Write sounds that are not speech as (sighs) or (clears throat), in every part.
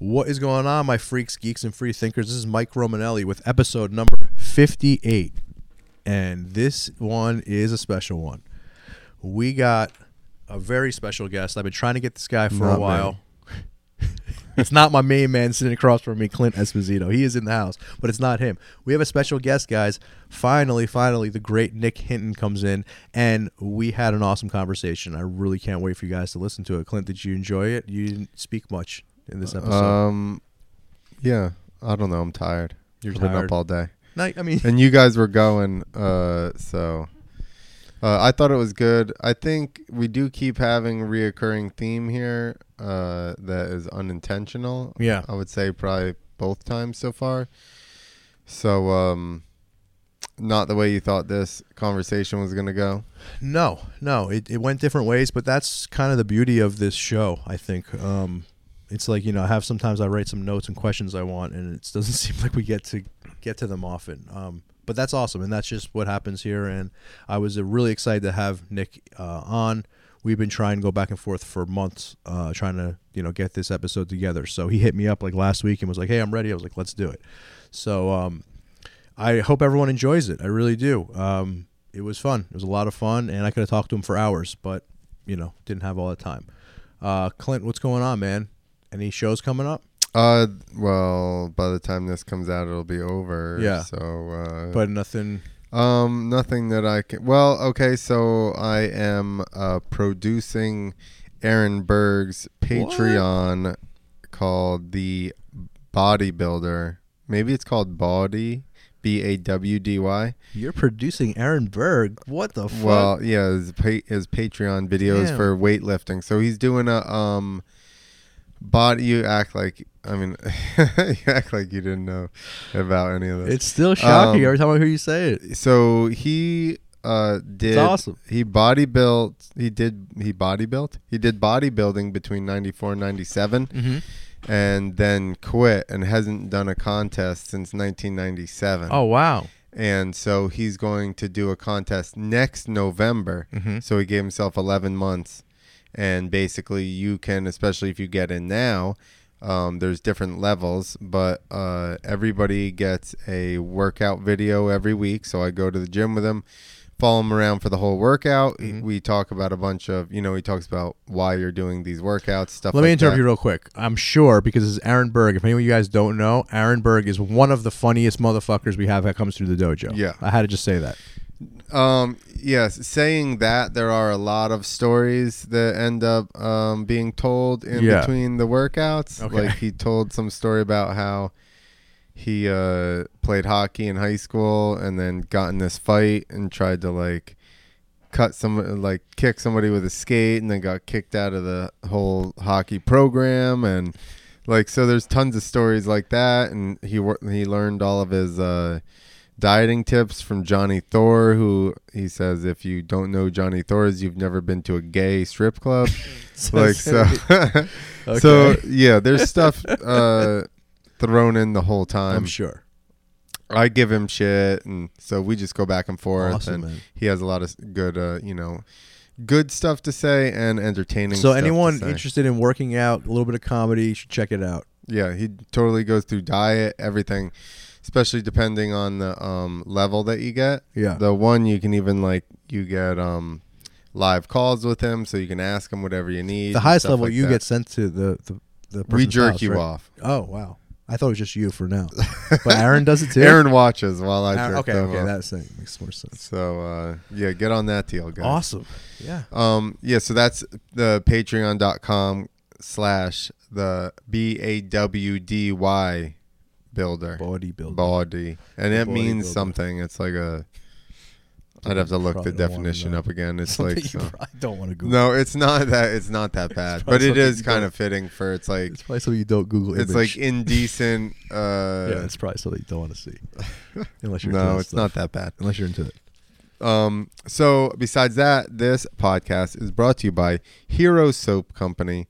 What is going on, my freaks, geeks, and free thinkers? This is Mike Romanelli with episode number 58. And this one is a special one. We got a very special guest. I've been trying to get this guy for Not a while. (laughs) it's not my main man sitting across from me, Clint Esposito. He is in the house, but it's not him. We have a special guest, guys. Finally, finally, the great Nick Hintonn comes in, and we had an awesome conversation. I really can't wait for you guys to listen to it. Clint, did you enjoy it? You didn't speak much in this episode. Um, yeah, I don't know. I'm tired. You're I've been tired. up all day, No, I mean, and you guys were going. Uh, so uh, I thought it was good. I think we do keep having reoccurring theme here. Uh, that is unintentional. yeah. I would say probably both times so far. So um, not the way you thought this conversation was gonna go. No, no, it, it went different ways, but that's kind of the beauty of this show, I think. Um, it's like, you know, I have sometimes I write some notes and questions I want, and it doesn't (laughs) seem like we get to get to them often. Um, but that's awesome, and that's just what happens here. And I was uh, really excited to have Nick uh, on. We've been trying to go back and forth for months, uh, trying to, you know, get this episode together. So he hit me up like last week and was like, hey, I'm ready. I was like, let's do it. So um, I hope everyone enjoys it. I really do. Um, it was fun. It was a lot of fun, and I could have talked to him for hours, but you know, didn't have all the time. Uh, Clint, what's going on, man? Any shows coming up? Uh, well, by the time this comes out, it'll be over. Yeah. So, uh, But nothing. um, nothing that I can. Well, okay. So I am uh producing Aaron Berg's Patreon called the Bodybuilder. Maybe it's called Body. B A W D Y. You're producing Aaron Berg. What the fuck? Well, yeah, his, pa- his Patreon videos Damn. for weightlifting. So he's doing a um body. You act like I mean, (laughs) you act like you didn't know about any of this. it's still shocking um, every time I hear you say it. so he uh did It's awesome. he body built he did he body built he did bodybuilding between 94 and 97 Mm-hmm. and then quit and hasn't done a contest since 1997 Oh wow. and so he's going to do a contest next November Mm-hmm. so he gave himself 11 months. And basically, you can, especially if you get in now, um, there's different levels, but uh, everybody gets a workout video every week. So I go to the gym with him, follow him around for the whole workout. Mhm. We talk about a bunch of, you know, he talks about why you're doing these workouts, stuff Let like me interrupt that. you real quick. I'm sure because this is Aaron Berg. If any of you guys don't know, Aaron Berg is one of the funniest motherfuckers we have that comes through the dojo. Yeah. I had to just say that. Um, yes, saying that there are a lot of stories that end up um, being told in Yeah. between the workouts. Okay. Like he told some story about how he uh, played hockey in high school and then got in this fight and tried to like cut some like kick somebody with a skate and then got kicked out of the whole hockey program and like so there's tons of stories like that and he wor- he learned all of his uh dieting tips from Johnny Thor who he says if you don't know Johnny Thor's you've never been to a gay strip club (laughs) (laughs) like so (laughs) so yeah there's stuff uh thrown in the whole time I'm sure. I give him shit, and so we just go back and forth. Awesome, and man. he has a lot of good, uh, you know, good stuff to say and entertaining. So anyone interested in working out, a little bit of comedy, should check it out. yeah, he totally goes through diet, everything, especially depending on the um, level that you get. Yeah. The one you can even like you get um, live calls with him, so you can ask him whatever you need. the highest level like you that. get sent to the the, the we jerk house, you right? off. Oh wow, I thought it was just you for now, (laughs) but Aaron does it too. Aaron watches while I Aaron- jerk okay, them okay, off. that's it. Makes more sense. So uh, yeah, get on that deal, guys. Awesome. Yeah. Um, yeah, so that's the patreon.com slash the B A W D Y builder. Bodybuilding. Body. And The it means bodybuilder. something. It's like a I'd have to look the Probably don't wanna definition up again. It's (laughs) like so- probably don't want to Google. No, it's not that it's not that (laughs) bad. But it is kind of fitting for it's like It's probably something you don't Google. it's image. like indecent (laughs) uh yeah, it's probably something you don't want to see. Unless you're No, that it's stuff. not that bad. Unless you're into it. Um, so besides that, this podcast is brought to you by Hero Soap Company.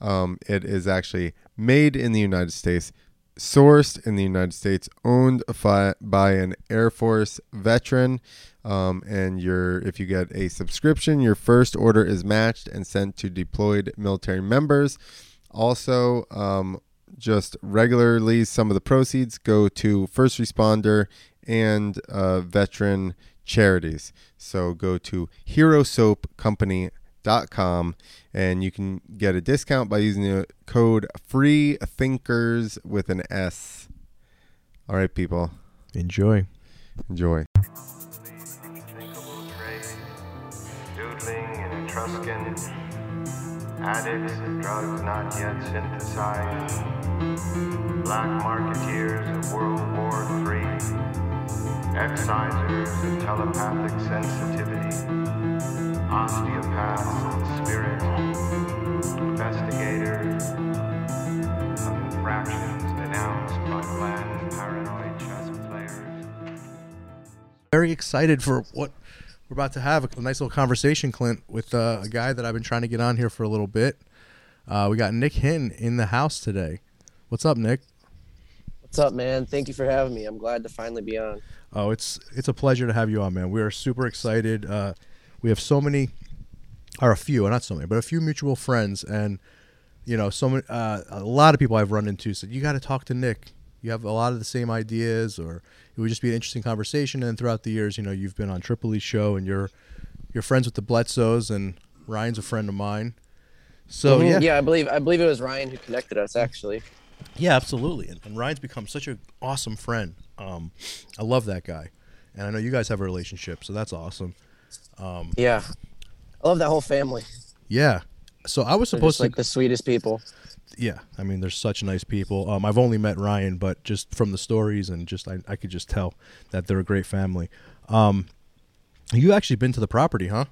Um, it is actually made in the United States, sourced in the United States, owned fi- by an Air Force veteran. Um, and your if you get a subscription, your first order is matched and sent to deployed military members. Also, um, just regularly. Some of the proceeds go to first responder and uh, veteran charities. So go to herosoapcompany.com and you can get a discount by using the code free thinkers with an S. All right, people, Enjoy. enjoy. Doodling in Etruscan, addicts of drugs not yet synthesized, black marketeers of World War III, excisers of telepathic sensitivity, osteopaths of spirit, investigators of infractions denounced by bland paranoid chess players. Very excited for what we're about to have a nice little conversation, Clint, with uh, a guy that I've been trying to get on here for a little bit. Uh, we got Nick Hinn in the house today. What's up, Nick? What's up, man? Thank you for having me. I'm glad to finally be on. Oh, it's it's a pleasure to have you on, man. We are super excited. Uh, we have so many, or a few, not so many, but a few mutual friends, and you know, so many. Uh, a lot of people I've run into said you got to talk to Nick. You have a lot of the same ideas, or it would just be an interesting conversation. And throughout the years, you know, you've been on Tripoli's show, and you're you're friends with the Bledsoes, and Ryan's a friend of mine. So Mhm. Oh, yeah, yeah, I believe I believe it was Ryan who connected us. Actually, Yeah, absolutely. And, and Ryan's become such an awesome friend. Um, I love that guy, and I know you guys have a relationship, so that's awesome. Yeah, I love that whole family. Yeah. So I was supposed just like the sweetest people. Yeah, I mean, they're such nice people. Um, I've only met Ryan, but just from the stories and just I, I could just tell that they're a great family. Um, you actually been to the property, huh?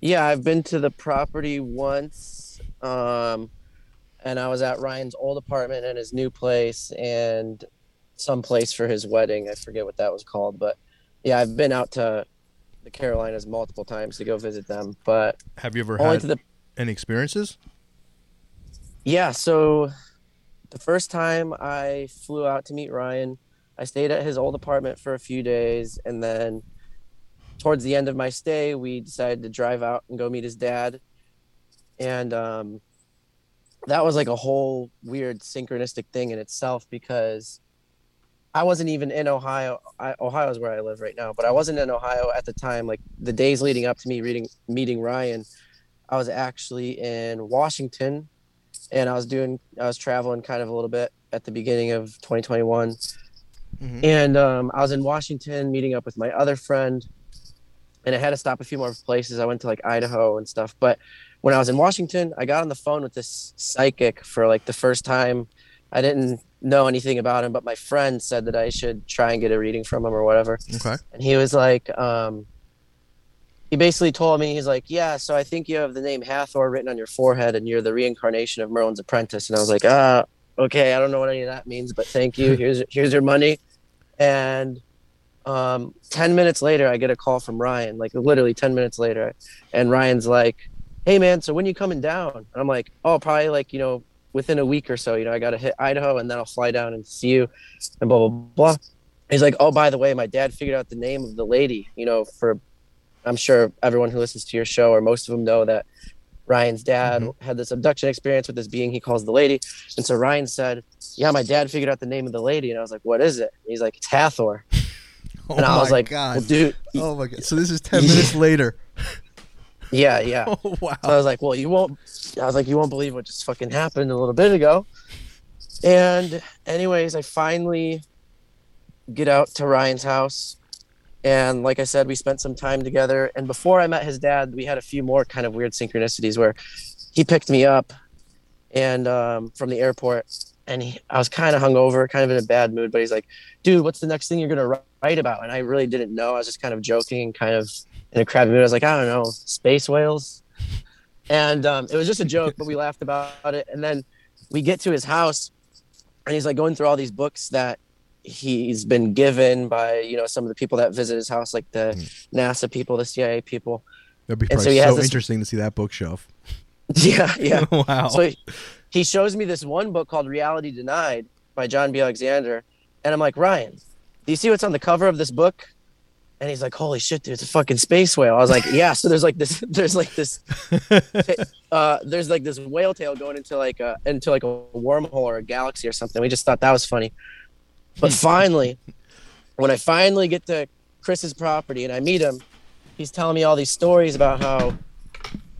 Yeah, I've been to the property once, um, and I was at Ryan's old apartment and his new place, and some place for his wedding. I forget what that was called, but yeah, I've been out to the Carolinas multiple times to go visit them. But Have you ever had the any experiences? Yeah, so the first time I flew out to meet Ryan, I stayed at his old apartment for a few days and then towards the end of my stay, we decided to drive out and go meet his dad. And um that was like a whole weird synchronistic thing in itself because I wasn't even in Ohio. I, Ohio is where I live right now, but I wasn't in Ohio at the time. Like the days leading up to me reading meeting Ryan, I was actually in Washington and I was doing I was traveling kind of a little bit at the beginning of 2021 Mhm. and um, I was in Washington meeting up with my other friend and I had to stop a few more places I went to like Idaho and stuff but when I was in Washington I got on the phone with this psychic for like the first time I didn't know anything about him but my friend said that I should try and get a reading from him or whatever. Okay. and he was like um he basically told me he's like yeah so i think you have the name hathor written on your forehead and you're the reincarnation of merlin's apprentice. And i was like ah okay i don't know what any of that means but thank you. (laughs) Here's here's your money. And um 10 minutes later i get a call from ryan like literally 10 minutes later. And ryan's like hey man so when you coming down? And i'm like oh probably like you know within a week or so you know i gotta hit idaho and then i'll fly down and see you and blah blah blah he's like oh by the way my dad figured out the name of the lady you know for i'm sure everyone who listens to your show or most of them know that ryan's dad mm-hmm. had this abduction experience with this being he calls the lady and so ryan said yeah my dad figured out the name of the lady and i was like what is it and he's like it's hathor Oh (laughs) and i oh was like God. well, dude oh my god! So this is ten minutes (laughs) later. Yeah yeah (laughs) Oh wow! So I was like, well, you won't. I was like, you won't believe what just fucking happened a little bit ago. And anyways, I finally get out to Ryan's house, and like I said, we spent some time together. And before I met his dad, we had a few more kind of weird synchronicities where he picked me up and um, from the airport, and he, I was kind of hungover, kind of in a bad mood. But he's like, dude, what's the next thing you're gonna write about? And I really didn't know. I was just kind of joking and kind of in a crabby mood. I was like, I don't know, space whales and um, it was just a joke, but we (laughs) laughed about it. And then we get to his house, and he's like going through all these books that he's been given by you know some of the people that visit his house, like the NASA people, the CIA people. That'd be so so, this- interesting to see that bookshelf. (laughs) Yeah, yeah. (laughs) wow. So he, he shows me this one book called Reality Denied by John B. Alexander, and I'm like, Ryan, do you see what's on the cover of this book? And he's like, "Holy shit, dude, it's a fucking space whale." I was like, "Yeah." So there's like this, (laughs) there's like this, (laughs) uh, there's like this whale tail going into like a into like a wormhole or a galaxy or something. We just thought that was funny. But (laughs) finally, when I finally get to Chris's property and I meet him, he's telling me all these stories about how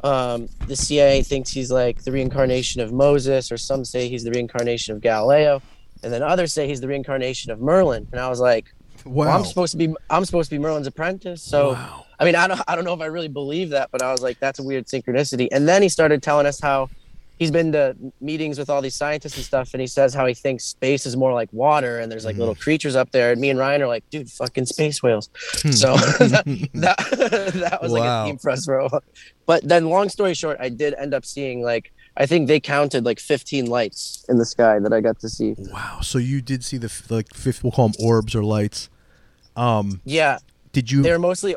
um, the CIA thinks he's like the reincarnation of Moses, or some say he's the reincarnation of Galileo, and then others say he's the reincarnation of Merlin. And I was like, Wow. well, I'm supposed to be I'm supposed to be Merlin's apprentice. So wow. I mean, I don't I don't know if I really believe that, but I was like, that's a weird synchronicity. And then he started telling us how he's been to meetings with all these scientists and stuff, and he says how he thinks space is more like water, and there's like Mhm. little creatures up there. And me and Ryan are like, dude, fucking space whales. Hmm. So (laughs) that (laughs) that, (laughs) that was like a theme for us, bro. But then, long story short, I did end up seeing like I think they counted like 15 lights in the sky that I got to see. Wow. So you did see the like fifth, we'll call them orbs or lights. Um, Yeah, did you? they were mostly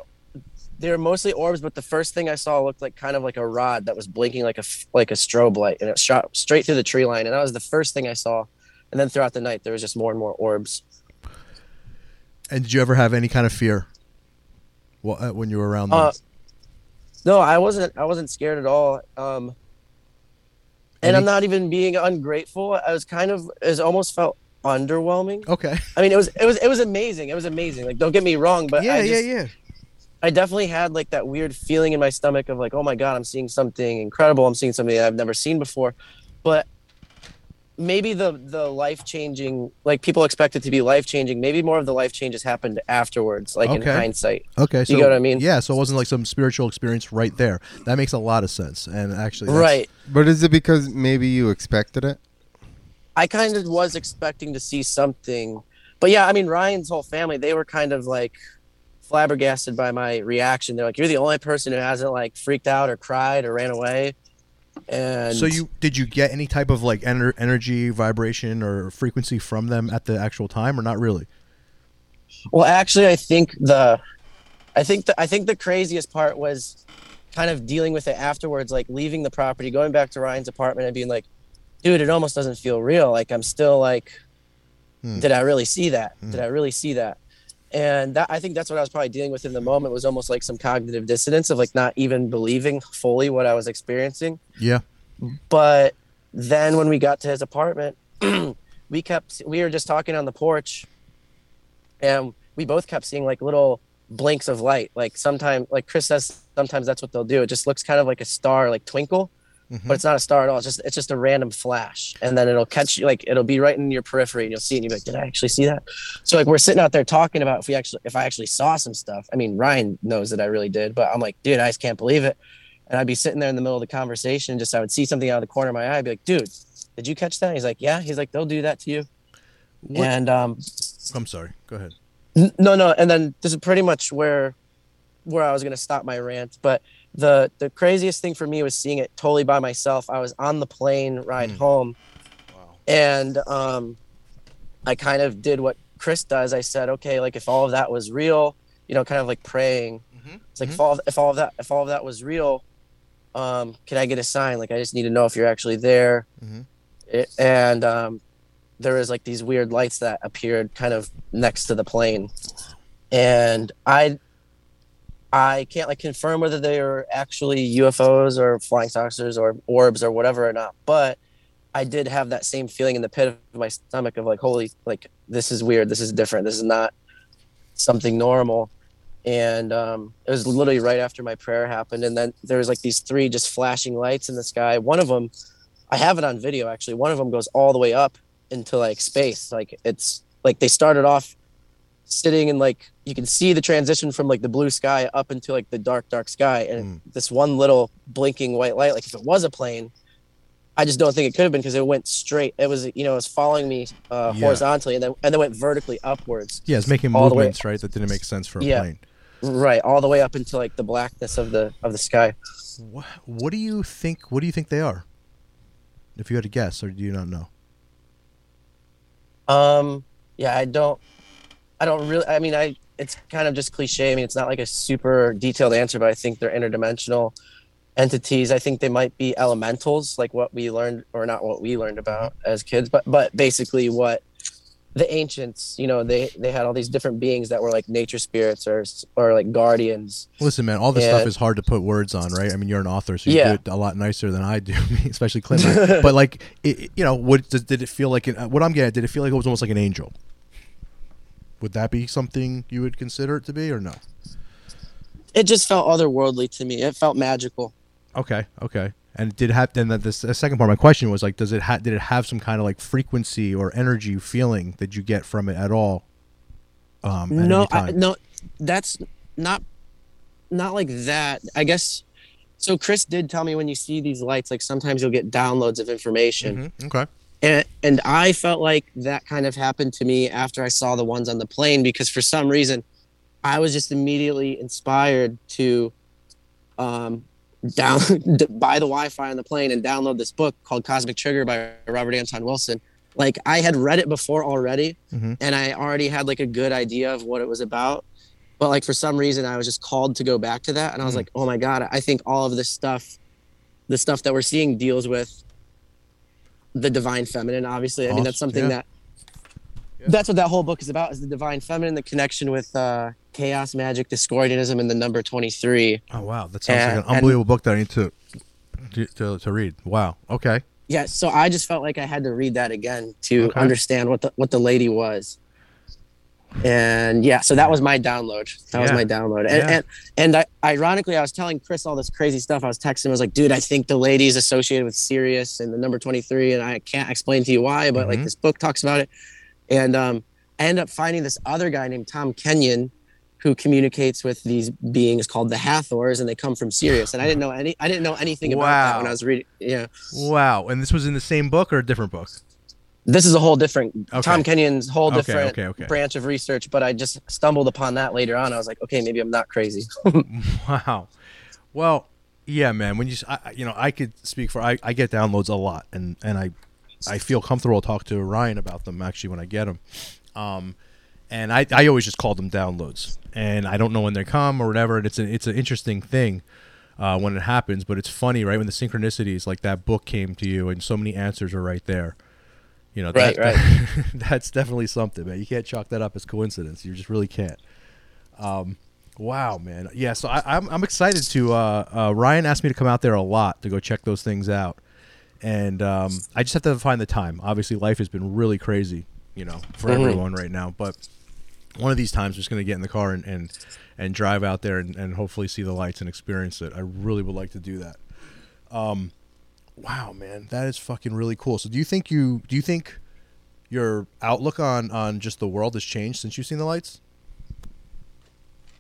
they were mostly orbs but the first thing i saw looked like kind of like a rod that was blinking like a like a strobe light and it shot straight through the tree line and that was the first thing i saw and then throughout the night there was just more and more orbs And did you ever have any kind of fear? Well, uh, when you were around them? uh no i wasn't i wasn't scared at all um and i'm not even being ungrateful i was kind of it almost felt underwhelming okay. i mean it was it was it was amazing it was amazing like don't get me wrong but yeah, I yeah, just, yeah. I definitely had like that weird feeling in my stomach of like, oh my god, I'm seeing something incredible. I'm seeing something I've never seen before. But maybe the the life changing, like people expect it to be life changing. Maybe more of the life changes happened afterwards, like in hindsight. Okay. So you get what I mean? Yeah. So it wasn't like some spiritual experience right there. That makes a lot of sense. And actually, Right. But is it because maybe you expected it? I kind of was expecting to see something. But yeah, I mean Ryan's whole family, they were kind of like flabbergasted by my reaction. They're like, You're the only person who hasn't like freaked out or cried or ran away. And So you did you get any type of like ener- energy, vibration, or frequency from them at the actual time, or not really? Well, actually, I think the, I think the I think the craziest part was, kind of dealing with it afterwards, like leaving the property, going back to Ryan's apartment, and being like, "Dude, it almost doesn't feel real. Like I'm still like, Hmm. did I really see that? Hmm. Did I really see that?" And that I think that's what I was probably dealing with in the moment was almost like some cognitive dissonance of like not even believing fully what I was experiencing. Yeah. but then when we got to his apartment (clears throat) we kept we were just talking on the porch and we both kept seeing like little blinks of light. Like sometimes like chris says sometimes that's what they'll do. It just looks kind of like a star like twinkle Mhm. but it's not a star at all it's just it's just a random flash and then it'll catch you like it'll be right in your periphery and you'll see it and you're like did i actually see that so like we're sitting out there talking about if we actually if i actually saw some stuff i mean ryan knows that i really did but i'm like dude i just can't believe it and I'd be sitting there in the middle of the conversation, and just I would see something out of the corner of my eye. I'd be like, "Dude, did you catch that?" He's like, "Yeah." He's like, "They'll do that to you." What- And um, I'm sorry. Go ahead. no, no. And then this is pretty much where where I was gonna stop my rant. But the the craziest thing for me was seeing it totally by myself. I was on the plane ride Hmm. home, Wow. and um, I kind of did what Chris does. I said, "Okay, like if all of that was real, you know, kind of like praying." Mhm. It's like Mhm. if all if all of that if all of that was real, um, can I get a sign? Like I just need to know if you're actually there. Mhm. It, and um, there was like these weird lights that appeared kind of next to the plane, and I I can't like confirm whether they are actually UFOs or flying saucers or orbs or whatever or not, but I did have that same feeling in the pit of my stomach of like, holy, like this is weird, this is different, this is not something normal. And um, it was literally right after my prayer happened, and then there was like these three just flashing lights in the sky. One of them, I have it on video actually. One of them goes all the way up into like space. Like it's like they started off sitting in like you can see the transition from like the blue sky up into like the dark dark sky and this one little blinking white light like if it was a plane i just don't think it could have been because it went straight it was you know it was following me uh Yeah. horizontally and then and then went vertically upwards Yeah, it's making All the way- movements right that didn't make sense for a Yeah. plane. right all the way up into like the blackness of the of the sky What, what do you think? What do you think they are? If you had to guess, or do you not know? Um, yeah, I don't, I don't really. I mean, I it's kind of just cliche. I mean, it's not like a super detailed answer, but I think they're interdimensional entities. I think they might be elementals, like what we learned, or not what we learned about as kids, but but basically what the ancients, you know, they they had all these different beings that were like nature spirits or or like guardians. Listen, man, all this Yeah. stuff is hard to put words on, right? I mean, you're an author, so you Yeah. do it a lot nicer than I do, (laughs) especially Clint. (laughs) but like, it- you know, what did it feel like? What I'm getting, at, did it feel like it was almost like an angel? Would that be something you would consider it to be, or no? It just felt otherworldly to me. It felt magical. Okay, okay. And did it have? Then the, the second part of my question was like, does it ha- did it have some kind of like frequency or energy feeling that you get from it at all? Um, at no, I, no, that's not not like that. I guess. So Chris did tell me when you see these lights, like sometimes you'll get downloads of information, Mhm, Okay. And and I felt like that kind of happened to me after I saw the ones on the plane because for some reason, I was just immediately inspired to, um, (laughs) down buy the Wi-Fi on the plane and download this book called Cosmic Trigger by Robert Anton Wilson. Like I had read it before already, Mhm. and I already had like a good idea of what it was about. But like for some reason, I was just called to go back to that, and I was Mhm. like, oh my god, I think all of this stuff, the stuff that we're seeing deals with the divine feminine. Obviously, I mean that's something yeah. that Yeah. that's what that whole book is about: is the divine feminine, the connection with uh, chaos magic, Discordianism, and the number twenty-three. Oh wow, that sounds And- like an and- unbelievable book that I need to to, to, to read. Wow. Okay. Yeah, so I just felt like I had to read that again to Okay. understand what the what the lady was. And yeah, so that was my download. That was my download. And Yeah. and, and I, ironically, I was telling Chris all this crazy stuff. I was texting him. I was like, dude, I think the lady is associated with Sirius and the number 23. And I can't explain to you why, but like Mhm. this book talks about it. And um, I end up finding this other guy named Tom Kenyon who communicates with these beings called the Hathors and they come from Sirius. And I didn't know any I didn't know anything about that when I was reading. Yeah. Wow. And this was in the same book or a different book? This is a whole different Okay. Tom Kenyon's whole Okay, different okay, branch of research, but I just stumbled upon that later on. I was like, okay, maybe I'm not crazy. (laughs) (laughs) Wow. Well, yeah, man. When you, I, I- you know, I could speak for. I, I get downloads a lot, and and I, I feel comfortable to talk to Ryan about them actually when I get them. Um, and I, I always just call them downloads, and I don't know when they come or whatever. And it's an it's an interesting thing. Uh, when it happens, but it's funny, right? When the synchronicities, like that book came to you, and so many answers are right there. You know, Right, that, (laughs) that's definitely something, man. You can't chalk that up as coincidence. You just really can't. Um, wow, man. Yeah, so I, I'm I'm excited to. Uh, uh, Ryan asked me to come out there a lot to go check those things out, and um, I just have to find the time. Obviously, life has been really crazy, you know, for Mhm. everyone right now. But one of these times, I'm just going to get in the car and and, and drive out there and, and hopefully see the lights and experience it. I really would like to do that. Um, wow, man, that is fucking really cool. So, do you think you do you think your outlook on on just the world has changed since you've seen the lights?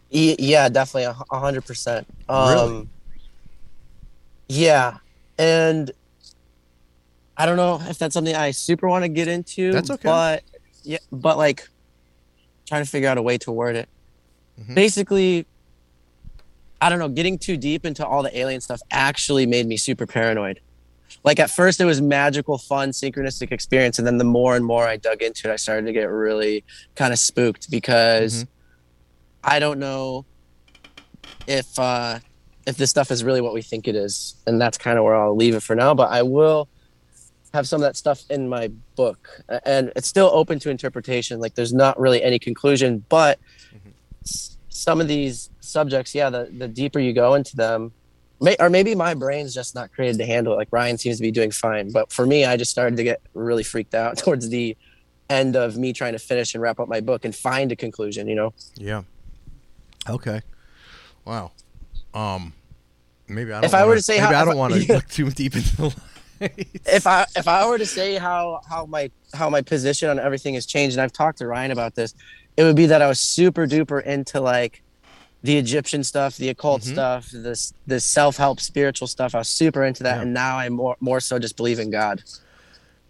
Yeah, definitely, a hundred percent. Um, Really? Yeah, and I don't know if that's something I super want to get into. That's okay. But yeah, but like trying to figure out a way to word it. Mhm. Basically, I don't know. Getting too deep into all the alien stuff actually made me super paranoid. Like at first, it was magical, fun, synchronistic experience, and then the more and more I dug into it, I started to get really kind of spooked because Mhm. I don't know if uh, if this stuff is really what we think it is, and that's kind of where I'll leave it for now. But I will have some of that stuff in my book, and it's still open to interpretation. Like there's not really any conclusion, but s- some of these subjects, yeah, the the deeper you go into them, may, or maybe my brain's just not created to handle it. Like Ryan seems to be doing fine, but for me, I just started to get really freaked out (laughs) towards the end of me trying to finish and wrap up my book and find a conclusion. You know. Yeah. Okay. Wow. Um, maybe I don't. If I were wanna- say how- I don't want to yeah. look too deep into the lights. if I if I were to say how how my how my position on everything has changed, and I've talked to Ryan about this, it would be that I was super duper into like the Egyptian stuff, the occult Mhm. stuff, this the self help spiritual stuff. I was super into that, Yeah. and now I more more so just believe in God.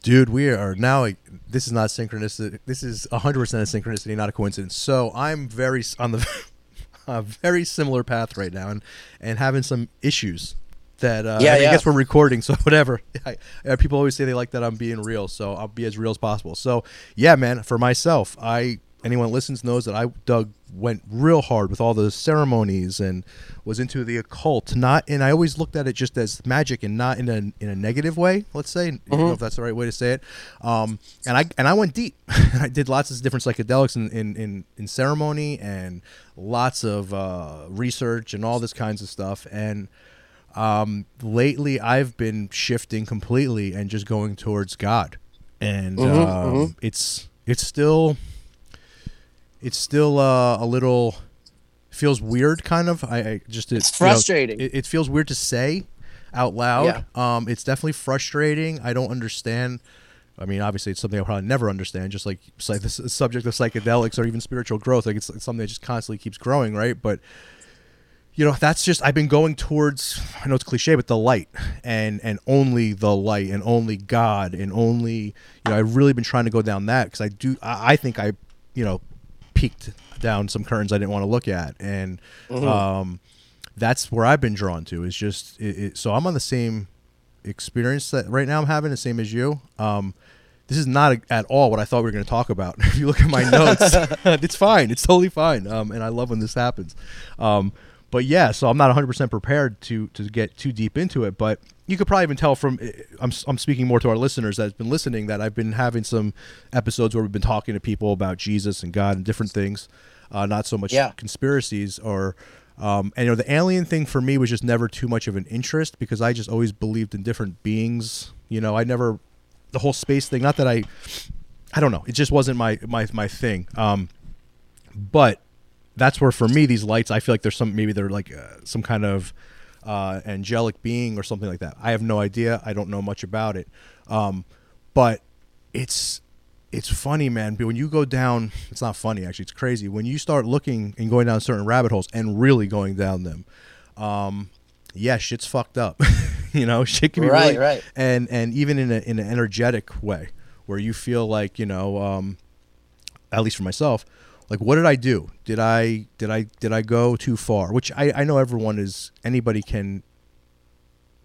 Dude, we are now. This is not synchronicity. This is hundred percent a synchronicity, not a coincidence. So I'm very on the (laughs) a very similar path right now, and and having some issues that. Uh, Yeah, I, mean, I guess we're recording, so (laughs) whatever. I, uh, people always say they like that I'm being real, so I'll be as real as possible. So yeah, man. For myself, I anyone listens knows that I dug went real hard with all the ceremonies and was into the occult. Not and I always looked at it just as magic and not in a in a negative way. Let's say, I don't know if that's the right way to say it. Um, and I and I went deep. (laughs) I did lots of different psychedelics in in in, in ceremony and lots of uh, research and all this kinds of stuff and. Um, lately, I've been shifting completely and just going towards God, and um, it's it's still it's still uh, a little feels weird, kind of. I, I just it, It's you know, frustrating. it, it feels weird to say out loud. Um, it's definitely frustrating. I don't understand. I mean, obviously, it's something I'll probably never understand. Just like psy- the subject of psychedelics or even spiritual growth, like it's, it's something that just constantly keeps growing, right? But you know that's just i've been going towards i know it's cliche but the light and and only the light and only god and only you know i've really been trying to go down that because i do I, I think i you know peeked down some curtains i didn't want to look at and um that's where i've been drawn to is just it, it, so i'm on the same experience that right now i'm having the same as you um this is not at all what I thought we were going to talk about. (laughs) if you look at my notes, (laughs) it's fine. It's totally fine. Um, and I love when this happens. Um, but yeah, so I'm not 100% prepared to to get too deep into it. But you could probably even tell from I'm I'm speaking more to our listeners that's been listening that I've been having some episodes where we've been talking to people about Jesus and God and different things, uh, not so much Yeah. conspiracies or. Um, and you know the alien thing for me was just never too much of an interest because I just always believed in different beings. You know, I never the whole space thing. Not that I, I don't know. It just wasn't my my my thing. Um, but that's where for me these lights, I feel like there's some maybe they're like uh, some kind of uh, angelic being or something like that. I have no idea. I don't know much about it. Um, but it's it's funny, man. But when you go down, it's not funny actually. It's crazy when you start looking and going down certain rabbit holes and really going down them. Um, yeah, shit's fucked up. (laughs) you know, shit can be Right, really, right. and and even in a, in an energetic way where you feel like you know, um, at least for myself, like what did I do? Did I did I did I go too far? Which I I know everyone is anybody can.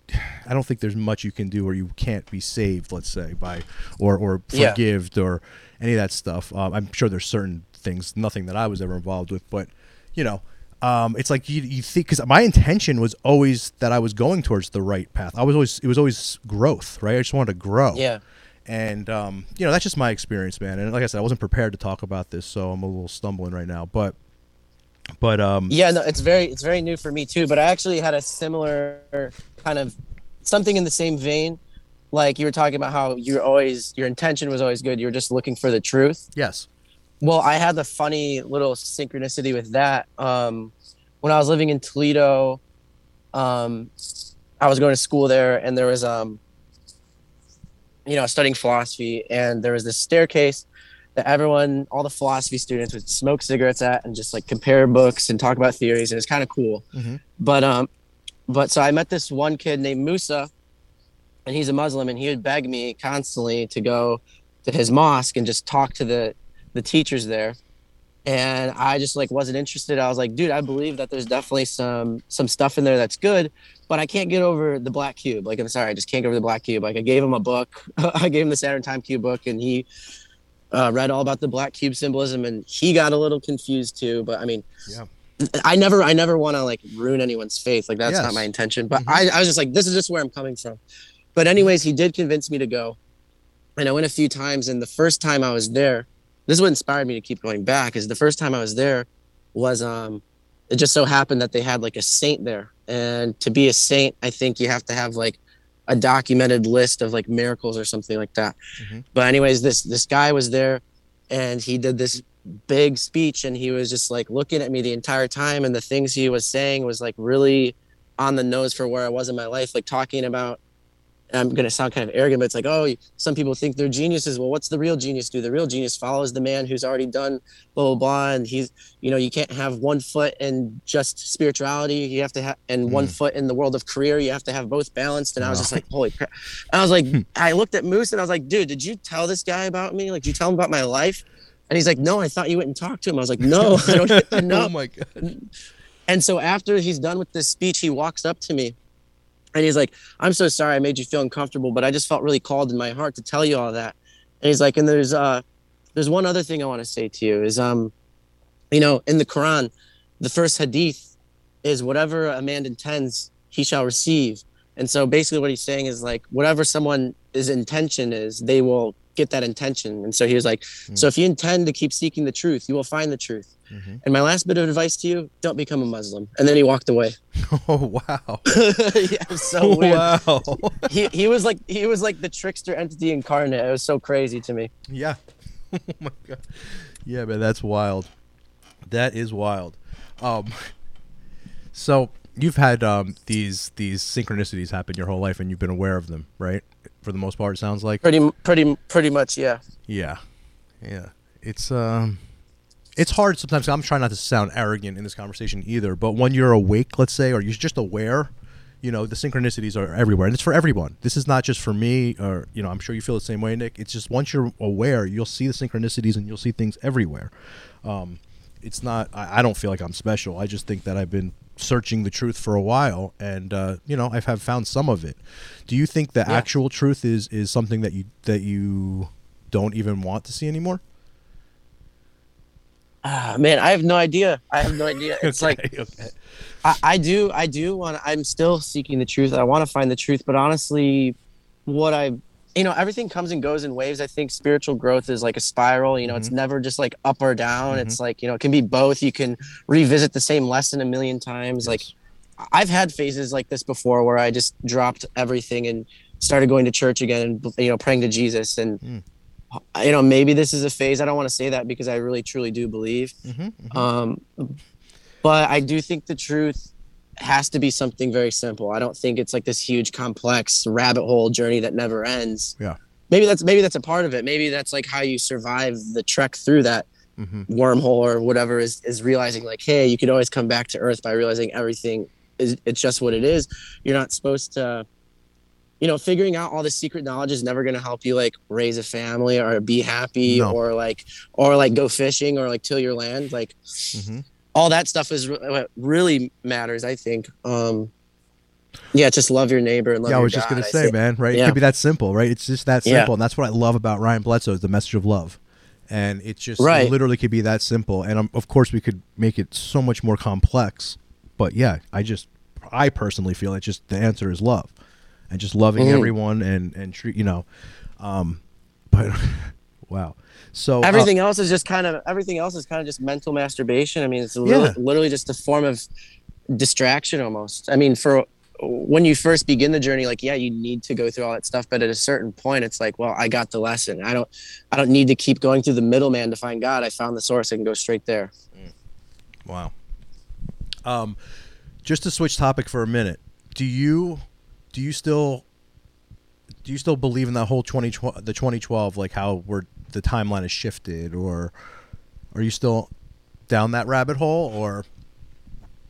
(sighs) I don't think there's much you can do or you can't be saved, let's say, by or or Yeah. or any of that stuff. Um, I'm sure there's certain things, nothing that I was ever involved with, but you know, um, it's like you, you think because my intention was always that I was going towards the right path. I was always it was always growth, right? I just wanted to grow. Yeah. And um, you know, that's just my experience, man. And like I said, I wasn't prepared to talk about this, so I'm a little stumbling right now. But but um, Yeah, no, it's very it's very new for me too. But I actually had a similar kind of something in the same vein. Like you were talking about how you're always your intention was always good. You were just looking for the truth. yes. Well, I had the funny little synchronicity with that. Um, when I was living in Toledo, um, I was going to school there, and there was, um, you know, studying philosophy, and there was this staircase that everyone, all the philosophy students, would smoke cigarettes at and just like compare books and talk about theories, and it's kind of cool. Mhm. But um, but so I met this one kid named Musa, and he's a Muslim, and he would beg me constantly to go to his mosque and just talk to the the teachers there and i just like wasn't interested. I was like dude i believe that there's definitely some some stuff in there that's good but i can't get over the black cube. Like i'm sorry i just can't get over the black cube. Like i gave him a book. (laughs) I gave him the saturn time cube book and he uh, read all about the black cube symbolism and he got a little confused too. But i mean Yeah. i never i never want to like ruin anyone's faith. Like that's Yes. not my intention. But Mhm. I, I was just like this is just where i'm coming from. But anyways he did convince me to go. And i went a few times and the first time i was there this is what inspired me to keep going back is the first time i was there was um it just so happened that they had like a saint there. And to be a saint i think you have to have like a documented list of like miracles or something like that. Mhm. but anyways this this guy was there and he did this big speech and he was just like looking at me the entire time. And the things he was saying was like really on the nose for where i was in my life like talking about I'm going to sound kind of arrogant, but it's like, oh, some people think they're geniuses. Well, what's the real genius do? The real genius follows the man who's already done blah, blah, blah. And he's, you know, you can't have one foot in just spirituality. You have to have, and one Mm. foot in the world of career. You have to have both balanced. And I was just like, holy crap. I was like, I looked at Moose and I was like, dude, did you tell this guy about me? Like, did you tell him about my life? And he's like, no, I thought you went and talked to him. I was like, no, (laughs) I don't oh know. my god. And so after he's done with this speech, he walks up to me and he's like, I'm so sorry I made you feel uncomfortable, but I just felt really called in my heart to tell you all that. And he's like, and there's uh there's one other thing I want to say to you is um, you know, in the Quran, the first hadith is whatever a man intends, he shall receive. And so basically what he's saying is like whatever someone's intention is, they will get that intention. And so he was like, so if you intend to keep seeking the truth, you will find the truth. Mhm. And my last bit of advice to you, don't become a Muslim. And then he walked away. (laughs) Oh wow. (laughs) yeah, so (laughs) weird. wow. He he was like he was like the trickster entity incarnate. It was so crazy to me. yeah. Oh my god. Yeah, man, that's wild. That is wild. Um so you've had um these these synchronicities happen your whole life and you've been aware of them, right? For the most part it sounds like. Pretty pretty pretty much, yeah. Yeah, yeah. It's um, it's hard sometimes. I'm trying not to sound arrogant in this conversation either. But when you're awake, let's say, or you're just aware, you know, the synchronicities are everywhere, and it's for everyone. This is not just for me, or you know, I'm sure you feel the same way, Nick. It's just once you're aware, you'll see the synchronicities and you'll see things everywhere. Um, it's not. I, I don't feel like I'm special. I just think that I've been searching the truth for a while, and uh, you know, I've have found some of it. Do you think the Yeah. actual truth is is something that you that you don't even want to see anymore? Ah, man, I have no idea. I have no idea. (laughs) It's like Okay, okay. I, I do I do want I'm still seeking the truth. I want to find the truth, but honestly, what I you know, everything comes and goes in waves. I think spiritual growth is like a spiral. You know, it's never just like up or down. It's like, you know, it can be both. You can revisit the same lesson a million times. Like I've had phases like this before where I just dropped everything and started going to church again and you know praying to Jesus and Mm. you know maybe this is a phase. I don't want to say that because I really truly do believe. Mhm, mhm. Um, but I do think the truth has to be something very simple. I don't think it's like this huge complex rabbit hole journey that never ends. Yeah. Maybe that's maybe that's a part of it. Maybe that's like how you survive the trek through that Mhm. wormhole or whatever is is realizing like, hey, you could always come back to earth by realizing everything is it's just what it is. You're not supposed to you know, figuring out all the secret knowledge is never going to help you like raise a family or be happy No. or like or like go fishing or like till your land. Like Mhm. All that stuff is re- what really matters. I think. Um, yeah, just love your neighbor and love Yeah, I was just God, gonna say, man. Right? It could be that simple, right? It's just that Yeah. simple, and that's what I love about Ryan Bledsoe is the message of love, and it just Right. literally could be that simple. And um, of course, we could make it so much more complex, but yeah, I just, I personally feel it. Just the answer is love, and just loving Mhm. everyone and and treat you know, um, (laughs) but wow. So uh, Everything else is just kind of everything else is kind of just mental masturbation. I mean, it's literally, Yeah. literally just a form of distraction almost. I mean, for when you first begin the journey, like yeah, you need to go through all that stuff, but at a certain point, it's like, well, I got the lesson. I don't, I don't need to keep going through the middleman to find God. I found the source. I can go straight there. Wow. Um, just to switch topic for a minute, do you do you still do you still believe in that whole twenty the twenty twelve like how we're the timeline has shifted, or are you still down that rabbit hole, or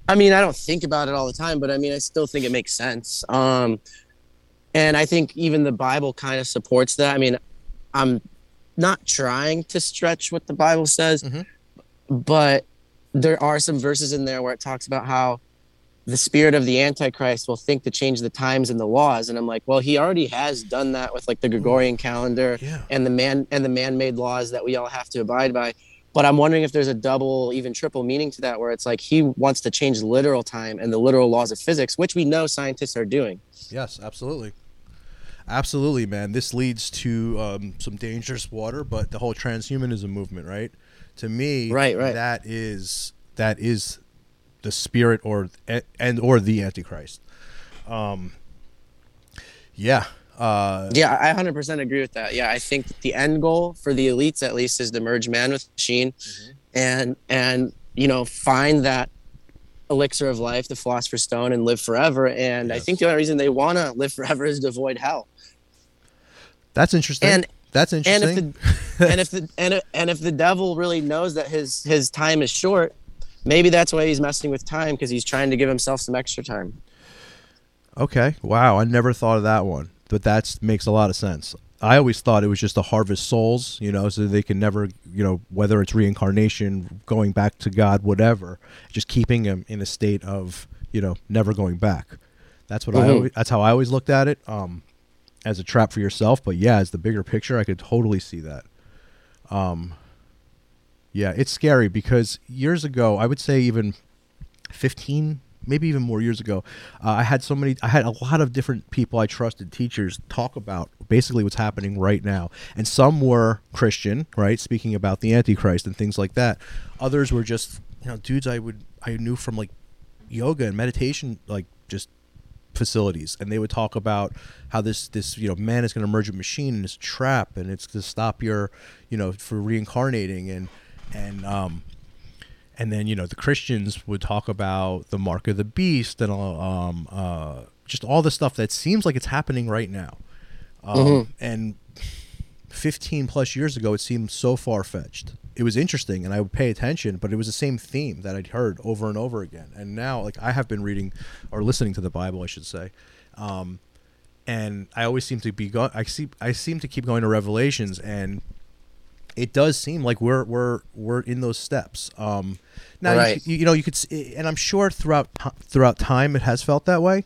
I mean, I don't think about it all the time, but I mean, I still think it makes sense. Um, and I think even the Bible kind of supports that. I mean, I'm not trying to stretch what the Bible says, Mhm. but there are some verses in there where it talks about how the spirit of the Antichrist will think to change the times and the laws. And I'm like, well, he already has done that with like the Gregorian calendar yeah, and the man and the man-made laws that we all have to abide by. But I'm wondering if there's a double, even triple meaning to that, where it's like he wants to change literal time and the literal laws of physics, which we know scientists are doing. yes, absolutely. Absolutely, man. This leads to um, some dangerous water, but the whole transhumanism movement, right? To me, Right, right. that is that is the spirit or and or the antichrist. Um, yeah, uh, Yeah, I 100% agree with that. Yeah, I think the end goal for the elites, at least, is to merge man with machine, and and you know find that elixir of life, the philosopher's stone, and live forever. And I think the only reason they want to live forever is to avoid hell. that's interesting. And- that's And interesting. if the and if (laughs) the and, if- and if the devil really knows that his his time is short, maybe that's why he's messing with time because he's trying to give himself some extra time. Okay. Wow. I never thought of that one, but that makes a lot of sense. I always thought it was just to harvest souls, you know, so they can never, you know, whether it's reincarnation, going back to God, whatever, just keeping them in a state of, you know, never going back. That's what I. Mhm. Always, that's how I always looked at it, um, as a trap for yourself. But yeah, as the bigger picture, I could totally see that. Um, yeah, it's scary because years ago, I would say even 15, maybe even more years ago, uh, I had so many, I had a lot of different people I trusted, teachers, talk about basically what's happening right now. And some were Christian, right, speaking about the Antichrist and things like that. Others were just, you know, dudes I would, I knew from like yoga and meditation, like just facilities and they would talk about how this this you know man is going to merge a machine and it's a trap and it's to stop your you know for reincarnating and and um and then you know the Christians would talk about the mark of the beast and um uh just all the stuff that seems like it's happening right now. Um, and 15 plus years ago it seemed so far fetched it was interesting and i would pay attention but it was the same theme that i'd heard over and over again. And now like i have been reading or listening to the bible i should say. Um, and i always seem to be going i see i seem to keep going to revelations and it does seem like we're we're we're in those steps um, now you Right. you, you know you could and i'm sure throughout throughout time it has felt that way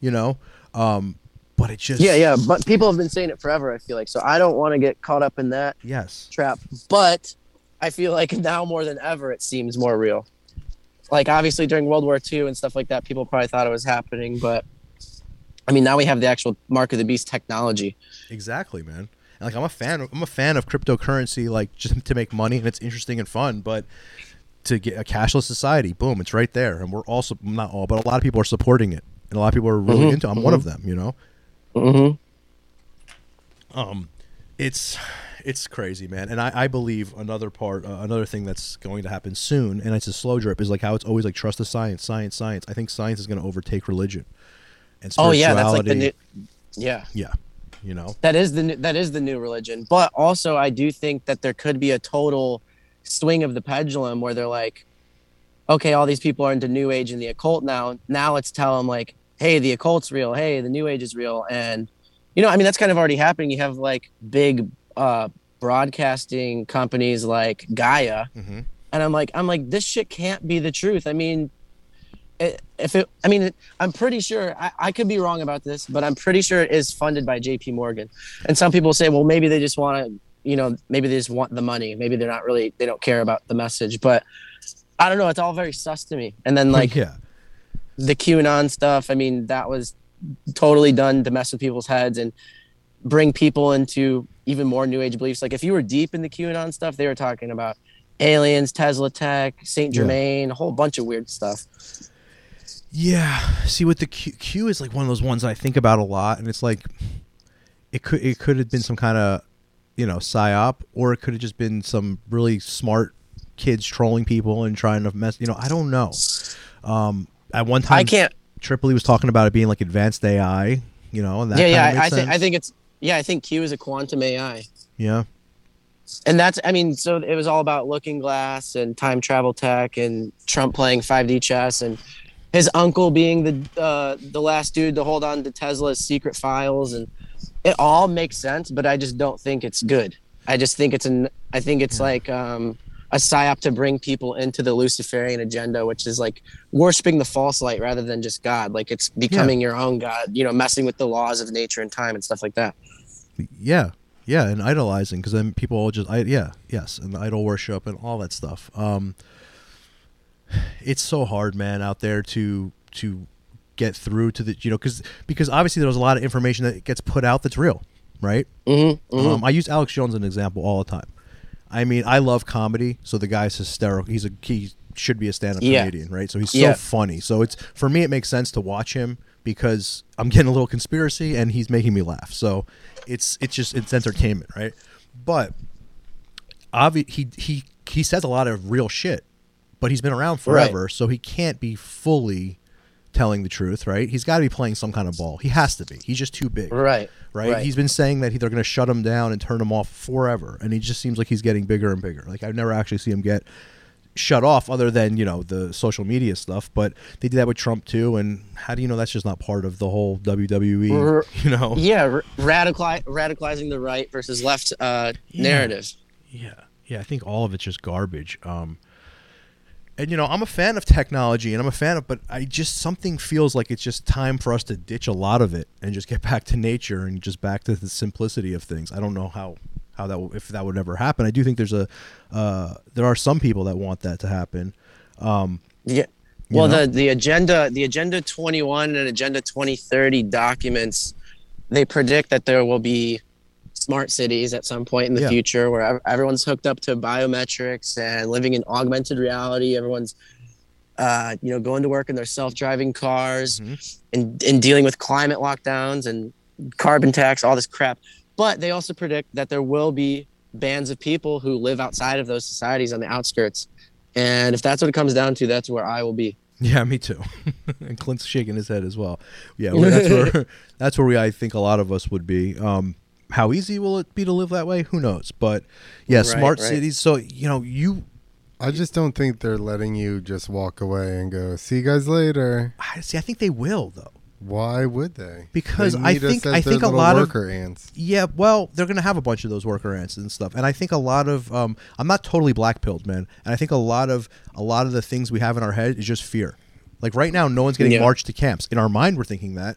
you know um, but it just Yeah, yeah, but people have been saying it forever. I feel like so. I don't want to get caught up in that yes trap, but I feel like (laughs) now more than ever, it seems more real. Like obviously during World War II and stuff like that, people probably thought it was happening, but I mean now we have the actual Mark of the Beast technology. Exactly, man. And, like I'm a fan. I'm a fan of cryptocurrency, like just (laughs) to make money, and it's interesting and fun. But to get a cashless society, boom, it's right there, and we're also not all, but a lot of people are supporting it, and a lot of people are really Mhm, into. I'm one of them, you know. Mm-hmm. Um, it's it's crazy, man. And I, I believe another part, uh, another thing that's going to happen soon, and it's a slow drip, is like how it's always like trust the science, science, science. I think science is going to overtake religion, and Oh yeah, that's like the new. Yeah, yeah, you know. that is the new, that is the new religion. But also, I do think that there could be a total swing of the pendulum where they're like, okay, all these people are into New Age and the occult now. Now let's tell them like, hey, the occult's real. Hey, the New Age is real. And you know, I mean, that's kind of already happening. You have like big uh, broadcasting companies like Gaia, hmm and I'm like, I'm like, this shit can't be the truth. I mean, if it, I mean, I'm pretty sure I, I could be wrong about this, but I'm pretty sure it is funded by J.P. Morgan. And some people say, well, maybe they just want to, you know, maybe they just want the money. Maybe they're not really, they don't care about the message. But I don't know. It's all very sus to me. And then like yeah, the QAnon stuff, I mean, that was totally done to mess with people's heads and bring people into even more new age beliefs. Like if you were deep in the QAnon stuff, they were talking about aliens, Tesla tech, Saint Yeah. Germain, a whole bunch of weird stuff. Yeah. See, with the Q, Q is like one of those ones I think about a lot, and it's like it could it could have been some kind of you know psyop, or it could have just been some really smart kids trolling people and trying to mess. You know, I don't know. Um, at one time, I can't. Tripoli was talking about it being like advanced AI. You know, and that yeah, yeah. I, think I think it's yeah. I think Q is a quantum AI, yeah, and that's I mean, so it was all about Looking Glass and time travel tech and Trump playing 5D chess and his uncle being the uh, the last dude to hold on to Tesla's secret files and it all makes sense, but I just don't think it's good. I just think it's an I think it's like um, a psyop to bring people into the Luciferian agenda, which is like worshiping the false light rather than just God. Like it's becoming your own God, you know, messing with the laws of nature and time and stuff like that. yeah, yeah, and idolizing because then people all just I yeah yes and the idol worship and all that stuff. Um, it's so hard, man, out there to to get through to the you know because because obviously there's a lot of information that gets put out that's real, right? Mm-hmm, Um, I use Alex Jones as an example all the time. I mean, I love comedy, so the guy's hysterical. He's a he should be a stand-up Yeah. comedian, right? So he's so Yeah. funny. So it's for me, it makes sense to watch him because I'm getting a little conspiracy and he's making me laugh. So it's it's just it's entertainment, right? But obvi- he he he says a lot of real shit, but he's been around forever, so he can't be fully telling the truth, right? He's got to be playing some kind of ball. He has to be. He's just too big Right. right? Right. He's been saying that he, they're going to shut him down and turn him off forever, and he just seems like he's getting bigger and bigger. Like I've never actually seen him get shut off, other than you know the social media stuff. But they did that with Trump too, and how do you know that's just not part of the whole WWE? You know? Yeah, r- radicali- radicalizing the right versus left uh, Yeah. narrative. Yeah, yeah. I think all of it's just garbage. Um, and you know, I'm a fan of technology, and I'm a fan of, but I just something feels like it's just time for us to ditch a lot of it and just get (laughs) back to nature and just back to the simplicity of things. I don't know how how that w- if that would ever happen. I do think there's a uh, there are some people that want that to happen. Um, Yeah. Well, know? the the agenda, the agenda 21 and agenda 2030 documents, they predict that there will be smart cities at some point in the Yeah. future where everyone's hooked up to biometrics and living in augmented reality. Everyone's, uh, you know, going to work in their self-driving cars Mhm. and and dealing with climate lockdowns and carbon tax, all this crap. But they also predict that there will be bands of people who live outside of those societies on the outskirts. And if that's what it comes down to, that's where I will be. Yeah, me too. (laughs) and Clint's shaking his head as well. Yeah, well, that's where (laughs) (laughs) that's where we I think a lot of us would be. Um, how easy will it be to live that way? Who knows? But yeah, Right, smart right. cities. So you know, you I just don't think they're letting you just walk away and go, "See you guys later." I see. I think they will though. Why would they? Because They I think- I think a little lot of- worker ants. Yeah, well, they're gonna have a bunch of those worker ants and stuff, and I think a lot of um, I'm not totally black pilled, man, and I think a lot of a lot of the things we have in our head is just fear. Like right now, no one's getting Yeah. marched to camps. In our mind, we're thinking that,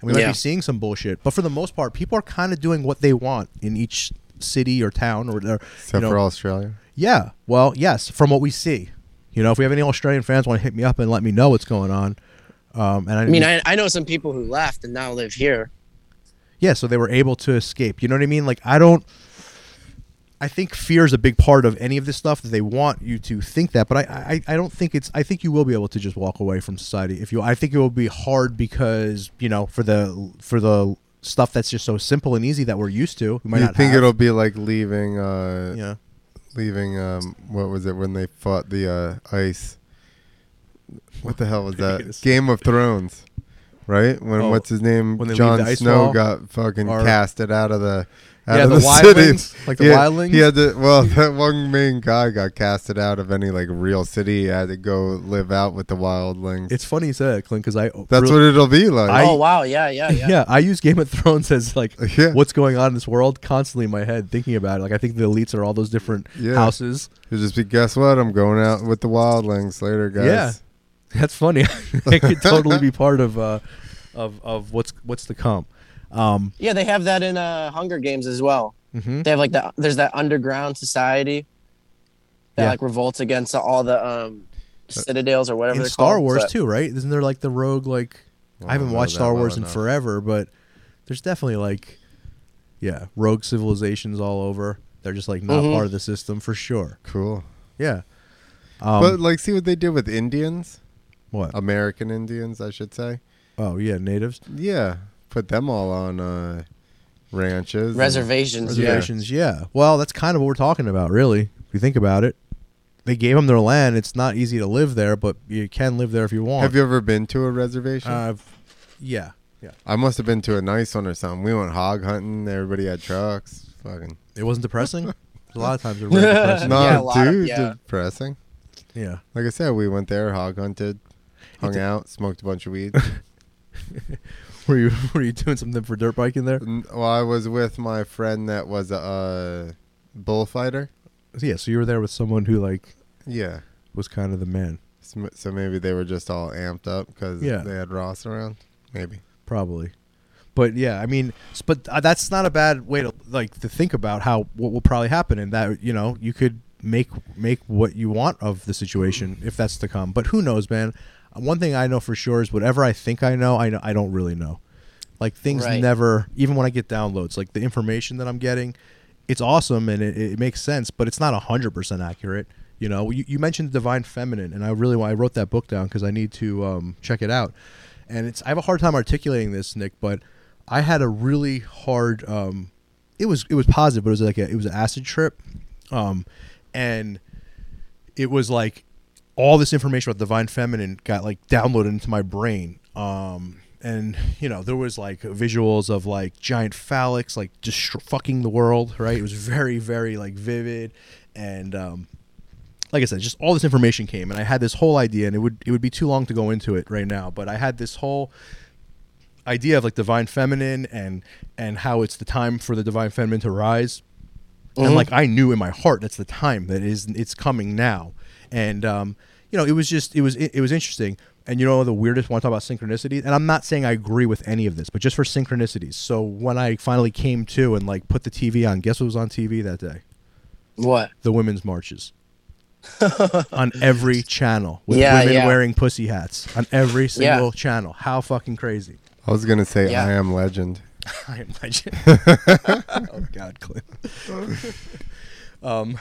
and we might Yeah. be seeing some bullshit. But for the most part, people are kind of doing what they want in each city or town or, or Except you know, for Australia. yeah. Well, yes, from what we see, you know, if we have any Australian fans want to hit me up and let me know what's going on. Um, and I, I mean, I, I know some people who left and now live here. yeah, so they were able to escape. You know what I mean? Like I don't. I think fear is a big part of any of this stuff. That they want you to think that, but I, I, I don't think it's. I think you will be able to just walk away from society if you. I think it will be hard because you know for the for the stuff that's just so simple and easy that we're used to. We might you not think have. it'll be like leaving? Uh, Yeah. leaving. Um, what was it when they fought the uh, ice? What the hell was that? Game of Thrones, right? When Oh, what's his name? when they leave Jon Snow wall? got fucking Or- casted out of the. Out Yeah, of the the, wildlings? city. Like the Yeah, wildlings? He had to. Well, (laughs) that one main guy got casted out of any like real city. He had to go live out with the wildlings. It's funny you said that, Clint, because I. That's really- what it'll be like. I- oh wow, yeah, yeah, (laughs) yeah. yeah. I use Game of Thrones as like (laughs) Yeah. what's going on in this world constantly in my head, thinking about it. Like I think the elites are all those different Yeah. houses. It'll just be. Guess what? I'm going out with the wildlings later, guys. Yeah. That's funny. it could totally be part of uh, of of what's what's to come. Um, Yeah, they have that in uh, Hunger Games as well. mhm. They have like that. There's that underground society that Yeah. like revolts against all the um, citadels or whatever. In they're Star called. Wars But- too, right? Isn't there like the rogue like? I haven't don't watched Star Wars in enough. forever, but there's definitely like, yeah, rogue civilizations all over. They're just like not Mhm. part of the system for sure. Cool. Yeah. Um, but like, see what they did with Indians, what? American Indians, I should say. oh yeah, natives. Yeah, put them all on uh, ranches, and- reservations. Yeah. Yeah. Well, that's kind of what we're talking about, really. If you think about it, they gave them their land. It's not easy to live there, but you can live there if you want. Have you ever been to a reservation? Uh, yeah. Yeah. I must have been to a nice one or something. We went hog hunting. Everybody had trucks. Fucking It wasn't depressing. (laughs) a lot of times they're very depressing. (laughs) no, Yeah, a lot of- yeah. depressing. Yeah. Like I said, we went there, hog hunted, hung It's out, smoked a bunch of weed. (laughs) Were you (laughs) were you doing something for dirt biking there? Well, I was with my friend that was a uh, bullfighter. Yeah. So you were there with someone who like Yeah. was kind of the man, So maybe they were just all amped up because Yeah. they had Ross around. Maybe. probably. But yeah, I mean, but uh, that's not a bad way to like to think about how what will probably happen, and that you know you could make make what you want of the situation if that's to come. But who knows, man? Uh, One thing I know for sure is whatever I think I know, I know I don't really know. Like things Right. never, even when I get downloads, like the information that I'm getting, it's awesome and it, it makes sense, but it's not hundred percent accurate. You know, you, you mentioned the divine feminine, and I really I wrote that book down because I need to um, check it out. And it's I have a hard time articulating this, Nick, but I had a really hard. Um, it was it was positive, but it was like a, it was an acid trip, um, and it was like all this information about divine feminine got like downloaded into my brain. Um, and you know there was like visuals of like giant phallics like just sh- fucking the world, right? It was very very like vivid, and um, like I said, just all this information came, and I had this whole idea, and it would it would be too long to go into it right now, but I had this whole idea of like divine feminine and and how it's the time for the divine feminine to rise and Mhm. like i knew in my heart that's the time that is it's coming now and um you know it was just it was it, it was interesting And you know the weirdest one talk about synchronicity, and I'm not saying I agree with any of this, but just for synchronicities. So when I finally came to and like put the TV on, guess what was on TV that day? What? The women's marches. (laughs) on every channel with Yeah, women yeah. wearing pussy hats on every single channel. How fucking crazy! I was gonna say Yeah. I am legend. (laughs) (laughs) I imagine. oh God, Clint. um,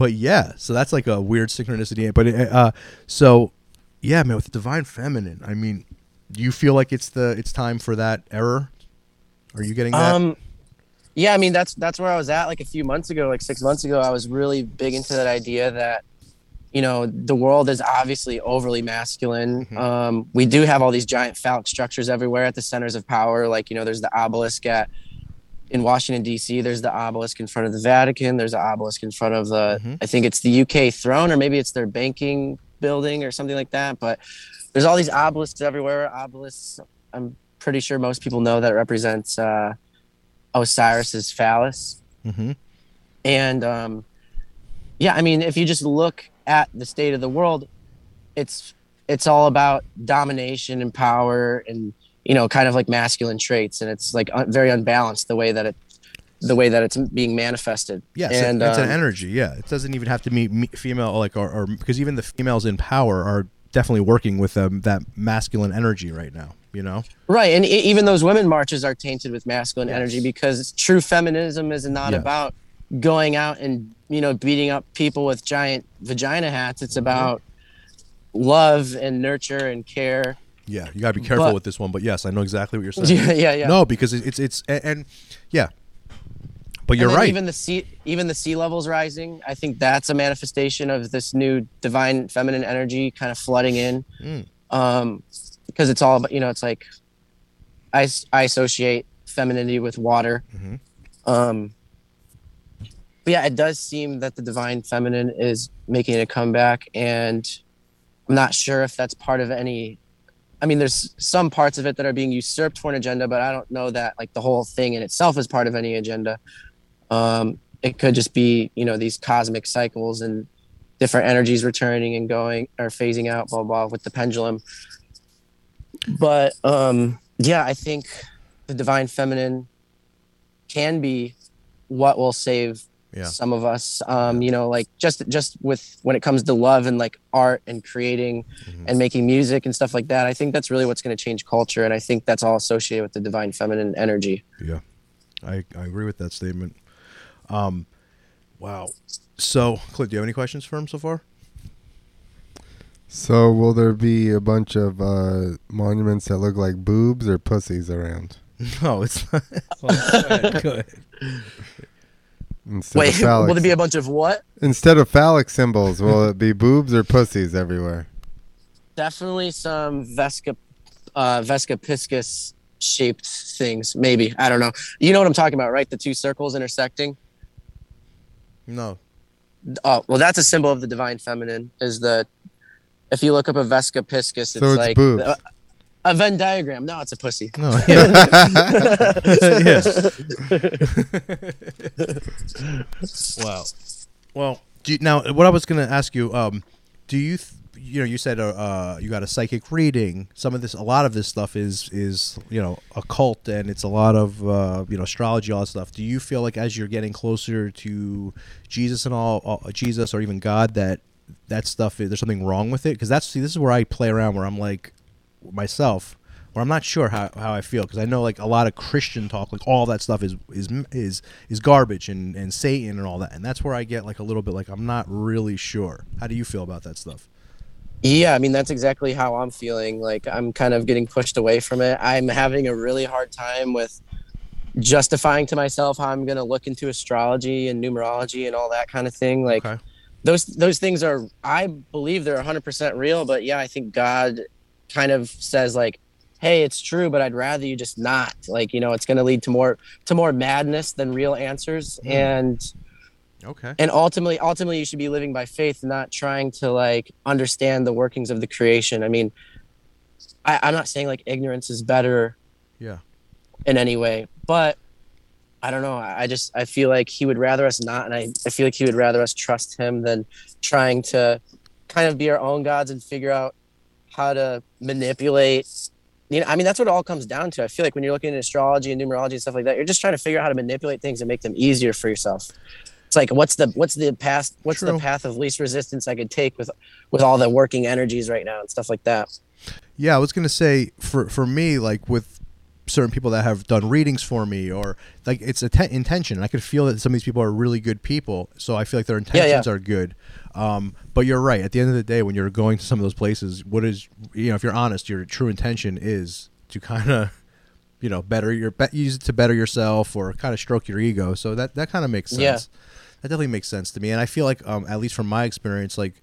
but yeah, so that's like a weird synchronicity. But it, uh, so yeah, man, with the divine feminine, I mean, do you feel like it's the it's time for that error? Are you getting that? Um, yeah, I mean that's that's where I was at like a few months ago, like six months ago. I was really big into that idea that you know the world is obviously overly masculine. Mhm. Um, we do have all these giant phallic structures everywhere at the centers of power. Like you know, there's the obelisk at in Washington D.C. There's the obelisk in front of the Vatican. There's an obelisk in front of the Mhm. I think it's the UK throne or maybe it's their banking building or something like that. But there's all these obelisks everywhere. Obelisks. I'm pretty sure most people know that represents uh, Osiris's phallus. mm-hmm. And um, yeah, I mean, if you just look at the state of the world, it's it's all about domination and power and you know, kind of like masculine traits, and it's like un- very unbalanced the way that it the way that it's being manifested. Yes, and it's um, an energy. Yeah, it doesn't even have to be female, like or, or because even the females in power are definitely working with um, that masculine energy right now. You know, Right, and e- even those women marches are tainted with masculine Yes. energy because true feminism is not Yes. about going out and you know beating up people with giant vagina hats. Mm-hmm. It's about love and nurture and care. Yeah, you gotta be careful But- with this one. But yes, I know exactly what you're (laughs) saying. Yeah, yeah, yeah. No, because it- it's it's and, and yeah, but you're right. Even the sea, even the sea levels rising. I think that's a manifestation of this new divine feminine energy kind of flooding in. Mm. Um, because it's all about you know, it's like I I associate femininity with water. Mhm. Um, but yeah, it does seem that the divine feminine is making a comeback, and I'm not sure if that's part of any. I mean, there's some parts of it that are being usurped for an agenda, but I don't know that like the whole thing in itself is part of any agenda. Um, it could just be, you know, these cosmic cycles and different energies returning and going or phasing out, blah blah, with the pendulum. But um, yeah, I think the divine feminine can be what will save Yeah. some of us. Um, you know, like just just with when it comes to love and like art and creating Mhm. and making music and stuff like that. I think that's really what's going to change culture, and I think that's all associated with the divine feminine energy. Yeah, I, I agree with that statement. Um, wow. So, Clint, do you have any questions for him so far? So will there be a bunch of uh, monuments that look like boobs or pussies around (laughs) No, it's not. Well, go ahead, go ahead. Instead Wait, of phallic? (laughs) will there be a bunch of what? instead of phallic symbols, will it be boobs or pussies everywhere? Definitely some Vesica, uh, Vesica piscis shaped things. Maybe I don't know. You know what I'm talking about, right? The two circles intersecting. No. Oh, well, that's a symbol of the divine feminine. Is the if you look up a Vesica piscis, it's, So it's like boobs. a, a Venn diagram. No, it's a pussy. No. (laughs) Yeah. (laughs) (laughs) wow. Well, do you, now what I was going to ask you, um, do you, th- you know, you said uh, uh, you got a psychic reading. Some of this, a lot of this stuff is is you know occult, and it's a lot of uh, you know astrology, all that stuff. Do you feel like as you're getting closer to Jesus and all, uh, Jesus or even God, that that stuff there's something wrong with it? Because that's see, this is where I play around, where I'm like myself where I'm not sure how, how I feel because I know like a lot of Christian talk like all that stuff is is is is garbage and and Satan and all that and that's where I get like a little bit like I'm not really sure. How do you feel about that stuff? Yeah, I mean that's exactly how I'm feeling. Like I'm kind of getting pushed away from it. I'm having a really hard time with justifying to myself how I'm going to look into astrology and numerology and all that kind of thing. Like Okay. those those things are I believe they're 100% real, but yeah, I think God kind of says like hey, it's true, but I'd rather you just not. Like, you know, it's going to lead to more to more madness than real answers Mm. and Okay. and ultimately ultimately you should be living by faith not trying to like understand the workings of the creation i mean I, i'm not saying like ignorance is better Yeah. in any way but i don't know i I just i feel like he would rather us not and i, I feel like he would rather us trust him than trying to kind of be our own gods and figure out how to manipulate. You know, I mean, that's what it all comes down to. I feel like when you're looking at astrology and numerology and stuff like that, you're just trying to figure out how to manipulate things and make them easier for yourself. It's like what's the what's the path what's True. the path of least resistance I could take with with all the working energies right now and stuff like that. Yeah, I was gonna say for for me, like with certain people that have done readings for me, or like it's a te- intention. I could feel that some of these people are really good people, so I feel like their Yeah, yeah. intentions are good. Um, but you're right. At the end of the day, when you're going to some of those places, what is you know, if you're honest, your true intention is to kind of (laughs) you know better your be- use it to better yourself or kind of stroke your ego. So that that kind of makes sense. Yeah. That definitely makes sense to me, and I feel like um, at least from my experience, like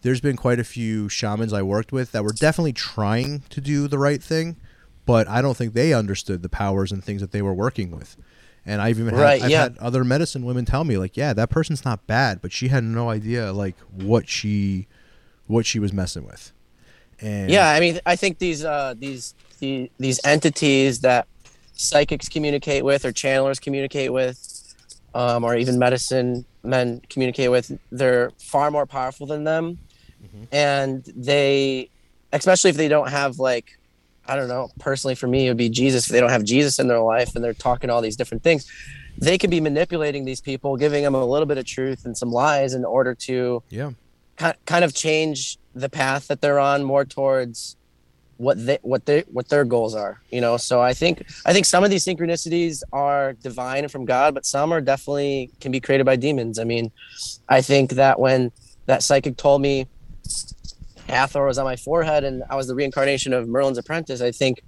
there's been quite a few shamans I worked with that were definitely trying to do the right thing, but I don't think they understood the powers and things that they were working with. And I've even had, I've yeah. had other medicine women tell me like, yeah, that person's not bad, but she had no idea like what she what she was messing with. And Yeah, I mean, I think these uh, these the, these entities that psychics communicate with or channelers communicate with, um, or even medicine men communicate with, they're far more powerful than them, and they, especially if they don't have like, I don't know, personally for me it would be Jesus. If they don't have Jesus in their life and they're talking all these different things, they could be manipulating these people, giving them a little bit of truth and some lies in order to yeah. ki- kind of change the path that they're on more towards what they what they what their goals are you know so i think i think some of these synchronicities are divine and from god but some are definitely can be created by demons i mean i think that when that psychic told me hathor was on my forehead and i was the reincarnation of merlin's apprentice i think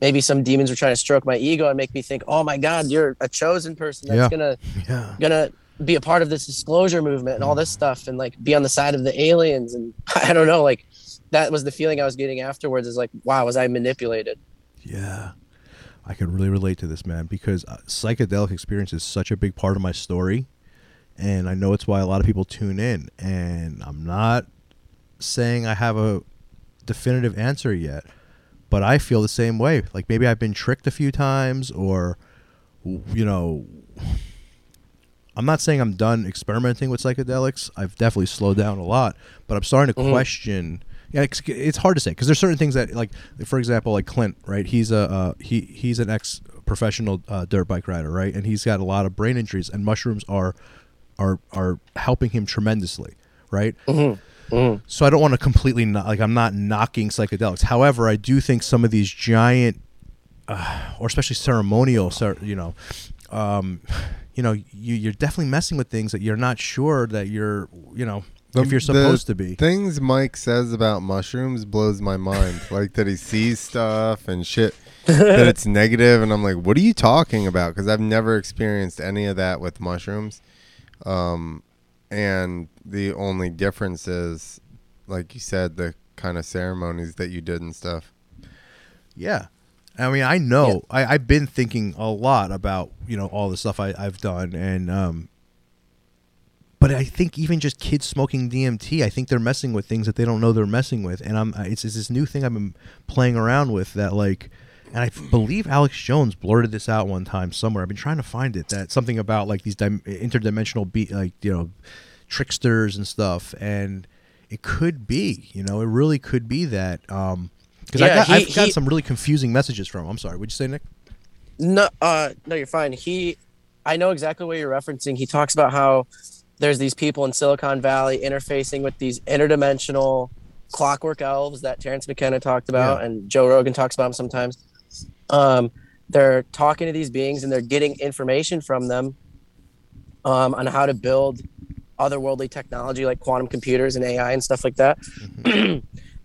maybe some demons were trying to stroke my ego and make me think oh my god you're a chosen person that's Yeah. gonna (laughs) Yeah. gonna be a part of this disclosure movement and all this stuff and like be on the side of the aliens and (laughs) I don't know like that was the feeling I was getting afterwards is like wow was I manipulated Yeah. I can really relate to this, man, because uh, psychedelic experience is such a big part of my story. And I know it's why a lot of people tune in. And I'm not saying I have a definitive answer yet, but I feel the same way. Like maybe I've been tricked a few times, or, you know, I'm not saying I'm done experimenting with psychedelics. I've definitely slowed down a lot, but I'm starting to Mhm. question. Yeah, it's, it's hard to say because there's certain things that, like, for example, like Clint, right? He's a uh, he he's an ex professional uh, dirt bike rider, right? And he's got a lot of brain injuries, and mushrooms are are are helping him tremendously, right? So I don't want to completely not, like I'm not knocking psychedelics. However, I do think some of these giant, uh, or especially ceremonial, cer- you know, um, you know, you, you're definitely messing with things that you're not sure that you're, you know, if you're supposed the to be. Things Mike says about mushrooms blows my mind. (laughs) like that he sees stuff and shit that it's (laughs) negative, and I'm like, what are you talking about? Because I've never experienced any of that with mushrooms. Um, and the only difference is, like you said, the kind of ceremonies that you did and stuff. Yeah. I mean, I know. I, I've been thinking a lot about you know all the stuff I, I've done, and um, but I think even just kids smoking DMT, I think they're messing with things that they don't know they're messing with, and I'm it's, it's this new thing I've been playing around with that like, and I believe Alex Jones blurted this out one time somewhere. I've been trying to find it that something about like these dim- interdimensional be like you know tricksters and stuff, and it could be you know it really could be that um because I Yeah, got, he- I've got he- some really confusing messages from him. I'm sorry. Would you say Nick? no uh no you're fine he I know exactly what you're referencing he talks about how there's these people in Silicon Valley interfacing with these interdimensional clockwork elves that Terence McKenna talked about Yeah. and Joe Rogan talks about them sometimes um they're talking to these beings and they're getting information from them um, on how to build otherworldly technology like quantum computers and AI and stuff like that. (clears throat)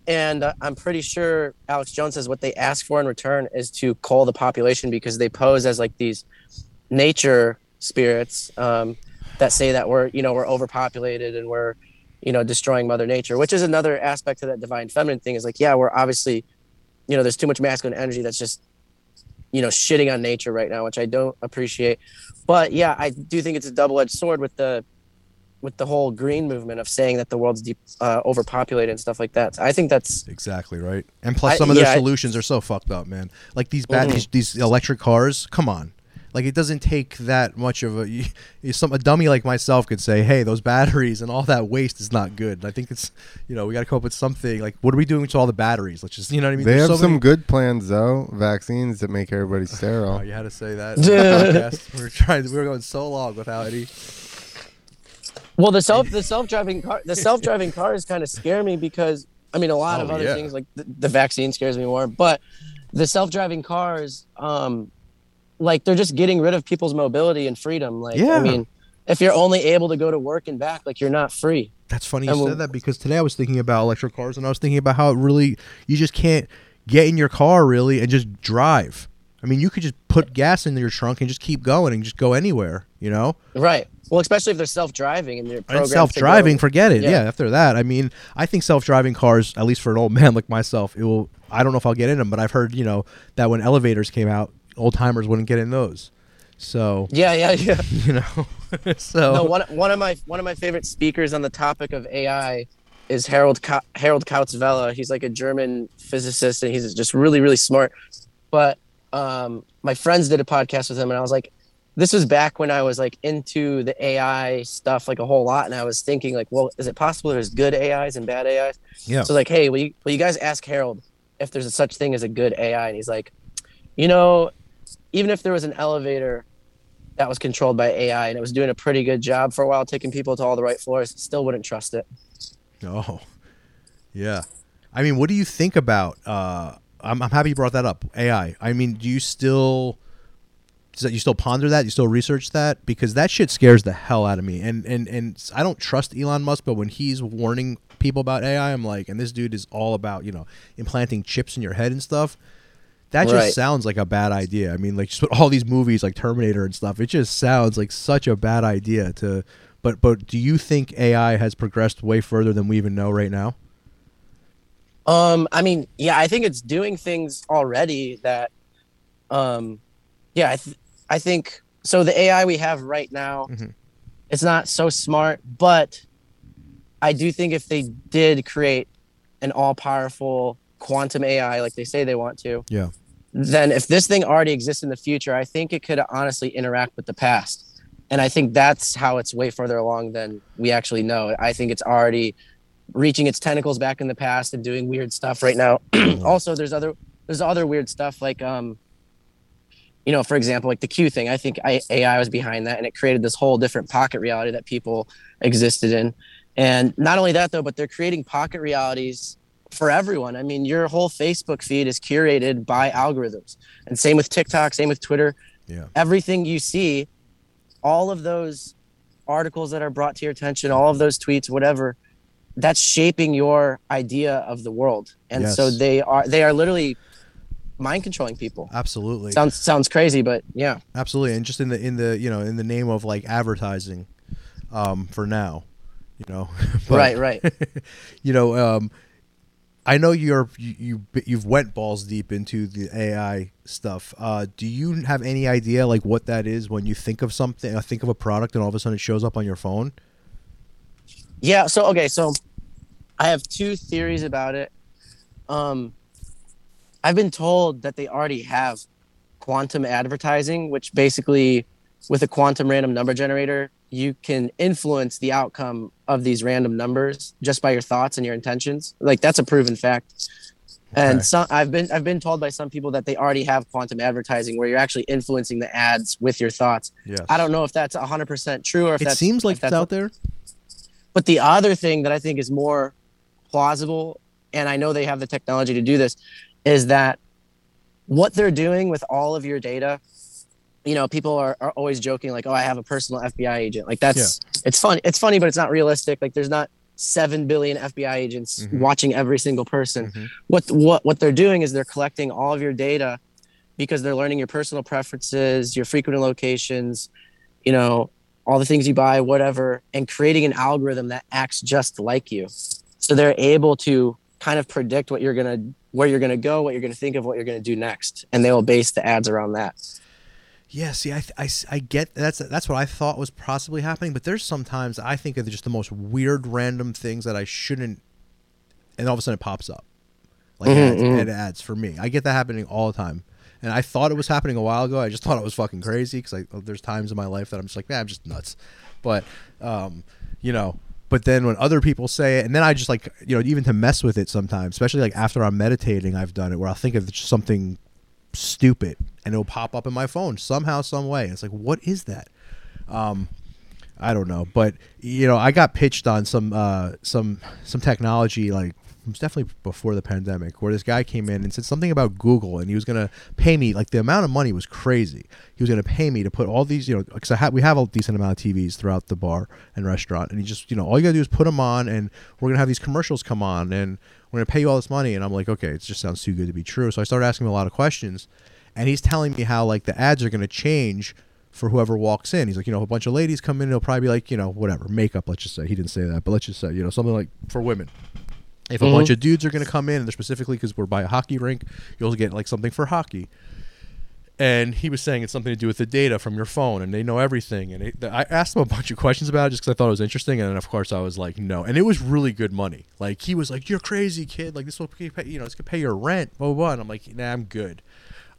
and uh, I'm pretty sure Alex Jones says what they ask for in return is to call the population because they pose as like these nature spirits um, that say that we're you know we're overpopulated and we're you know destroying Mother Nature, which is another aspect of that divine feminine thing. Is like yeah, we're obviously you know there's too much masculine energy that's just you know shitting on nature right now, which I don't appreciate. But yeah, I do think it's a double-edged sword with the with the whole green movement of saying that the world's deep, uh, overpopulated and stuff like that. So I think that's Exactly right. And plus, I- some of their yeah, I- solutions are so fucked up, man. Like these bad Mhm. these, these electric cars. Come on, Like it doesn't take that much of a you, you- some a dummy like myself could say, "Hey, those batteries and all that waste is not good." I think it's you know we got to come up with something like what are we doing to all the batteries? Let's just you know what I mean. They There's have so some many- good plans though, vaccines that make everybody (laughs) Oh, sterile. you had to say that. in we were trying. We were going so long without any. Well, the self (laughs) the self driving car the self driving cars kind of scare me because I mean a lot of Oh, other yeah. things like the, the vaccine scares me more, but the self driving cars, um, like they're just getting rid of people's mobility and freedom. Like Yeah. I mean, if you're only able to go to work and back, like you're not free. That's funny you And we'll- said that because today I was thinking about electric cars and I was thinking about how it really you just can't get in your car really and just drive. I mean, you could just put gas in your trunk and just keep going and just go anywhere, you know? Right. Well, especially if they're self driving and they're And self-driving, forget it. Yeah. Yeah. after that, I mean, I think self-driving cars, at least for an old (laughs) man like myself, it will. I don't know if I'll get in them, but I've heard, you know, that when elevators came out, old timers wouldn't get in those. So, Yeah, yeah, yeah. (laughs) you know, (laughs) so No, one one of my one of my favorite speakers on the topic of AI is Harold Ka- Harold Kautz-Vella. He's like a German physicist, and he's just really really smart. But um, my friends did a podcast with him, and I was like, this was back when I was like into the AI stuff like a whole lot, and I was thinking like, well, is it possible there's good AIs and bad AIs? yeah, So like, hey, will you, will you guys ask Harold if there's a such thing as a good AI? And he's like, you know, even if there was an elevator that was controlled by AI and it was doing a pretty good job for a while, taking people to all the right floors, still wouldn't trust it. Oh, yeah. I mean, what do you think about? Uh, I'm, I'm happy you brought that up. AI. I mean, do you still? Does that you still ponder that? You still research that because that shit scares the hell out of me. And and and I don't trust Elon Musk, but when he's warning people about AI, I'm like, and this dude is all about you know implanting chips in your head and stuff. That just Right. sounds like a bad idea. I mean, like just with all these movies like Terminator and stuff, it just sounds like such a bad idea to. But but do you think AI has progressed way further than we even know right now? Um, I mean, yeah, I think it's doing things already that, um, yeah, I, th- I think so. The AI we have right now, Mhm. it's not so smart, but I do think if they did create an all-powerful quantum AI like they say they want to, Yeah. Then if this thing already exists in the future, I think it could honestly interact with the past. And I think that's how it's way further along than we actually know. I think it's already reaching its tentacles back in the past and doing weird stuff right now. (clears throat) also, there's other there's other weird stuff like um you know, for example, like the Q thing. I think I, AI was behind that and it created this whole different pocket reality that people existed in. And not only that though, but they're creating pocket realities for everyone. I mean, your whole Facebook feed is curated by algorithms. And same with TikTok, same with Twitter. Yeah. Everything you see, all of those articles that are brought to your attention, all of those tweets, whatever, that's shaping your idea of the world. And so they are they are literally mind controlling people. Absolutely. Sounds sounds crazy, but yeah. Absolutely. And just in the in the you know in the name of like advertising, um, for now, you know. (laughs) But, right, right. (laughs) You know, um, I know you're you, you you've went balls deep into the AI stuff. Uh, do you have any idea like what that is when you think of something, uh, think of a product, and all of a sudden it shows up on your phone? Yeah. So okay. So I have two theories about it. Um, I've been told that they already have quantum advertising, which basically, with a quantum random number generator, you can influence the outcome of these random numbers just by your thoughts and your intentions. Like that's a proven fact. Okay. And some I've been I've been told by some people that they already have quantum advertising where you're actually influencing the ads with your thoughts. Yes. I don't know if that's 100% true or if It seems like that's out there. but the other thing that I think is more plausible, and I know they have the technology to do this, is that what they're doing with all of your data, you know, people are, are always joking like, oh, I have a personal FBI agent. Like that's it's funny. It's funny, but it's not realistic. Like there's not seven billion FBI agents Mhm. watching every single person. Mhm. What what what they're doing is they're collecting all of your data because they're learning your personal preferences, your frequent locations, you know, all the things you buy, whatever, and creating an algorithm that acts just like you. So they're able to kind of predict what you're gonna where you're gonna go, what you're gonna think of, what you're gonna do next, and they will base the ads around that. Yeah, see, I, th- I, I get that's that's what I thought was possibly happening, but there's sometimes I think of just the most weird, random things that I shouldn't, and all of a sudden it pops up, like Mhm, ads, mhm. ads for me. I get that happening all the time, and I thought it was happening a while ago. I just thought it was fucking crazy because I there's times in my life that I'm just like, man, I'm just nuts. But um, you know, but then when other people say it, and then I just like you know even to mess with it sometimes, especially like after I'm meditating, I've done it where I'll think of something stupid and it'll pop up in my phone somehow, some way. It's like, what is that? Um, I don't know, but you know, I got pitched on some uh, some some technology like it was definitely before the pandemic where this guy came in and said something about Google and he was gonna pay me like the amount of money was crazy. He was gonna pay me to put all these you know because ha- we have a decent amount of TVs throughout the bar and restaurant and he just you know all you gotta do is put them on and we're gonna have these commercials come on and we're gonna pay you all this money and I'm like okay it just sounds too good to be true so I started asking him a lot of questions and he's telling me how like the ads are gonna change for whoever walks in. He's like, you know, a bunch of ladies come in, it'll probably be like, you know, whatever, makeup, let's just say. He didn't say that, but let's just say, you know, something like for women. If a Mhm. bunch of dudes are going to come in, and they're specifically because we're by a hockey rink, you'll get like something for hockey. And he was saying it's something to do with the data from your phone, and they know everything. And it, I asked him a bunch of questions about it just because I thought it was interesting. And then, of course, I was like, no. And it was really good money. Like he was like, "You're crazy, kid. Like this will pay, you know, this could pay your rent." Blah blah. blah. And I'm like, "Nah, I'm good."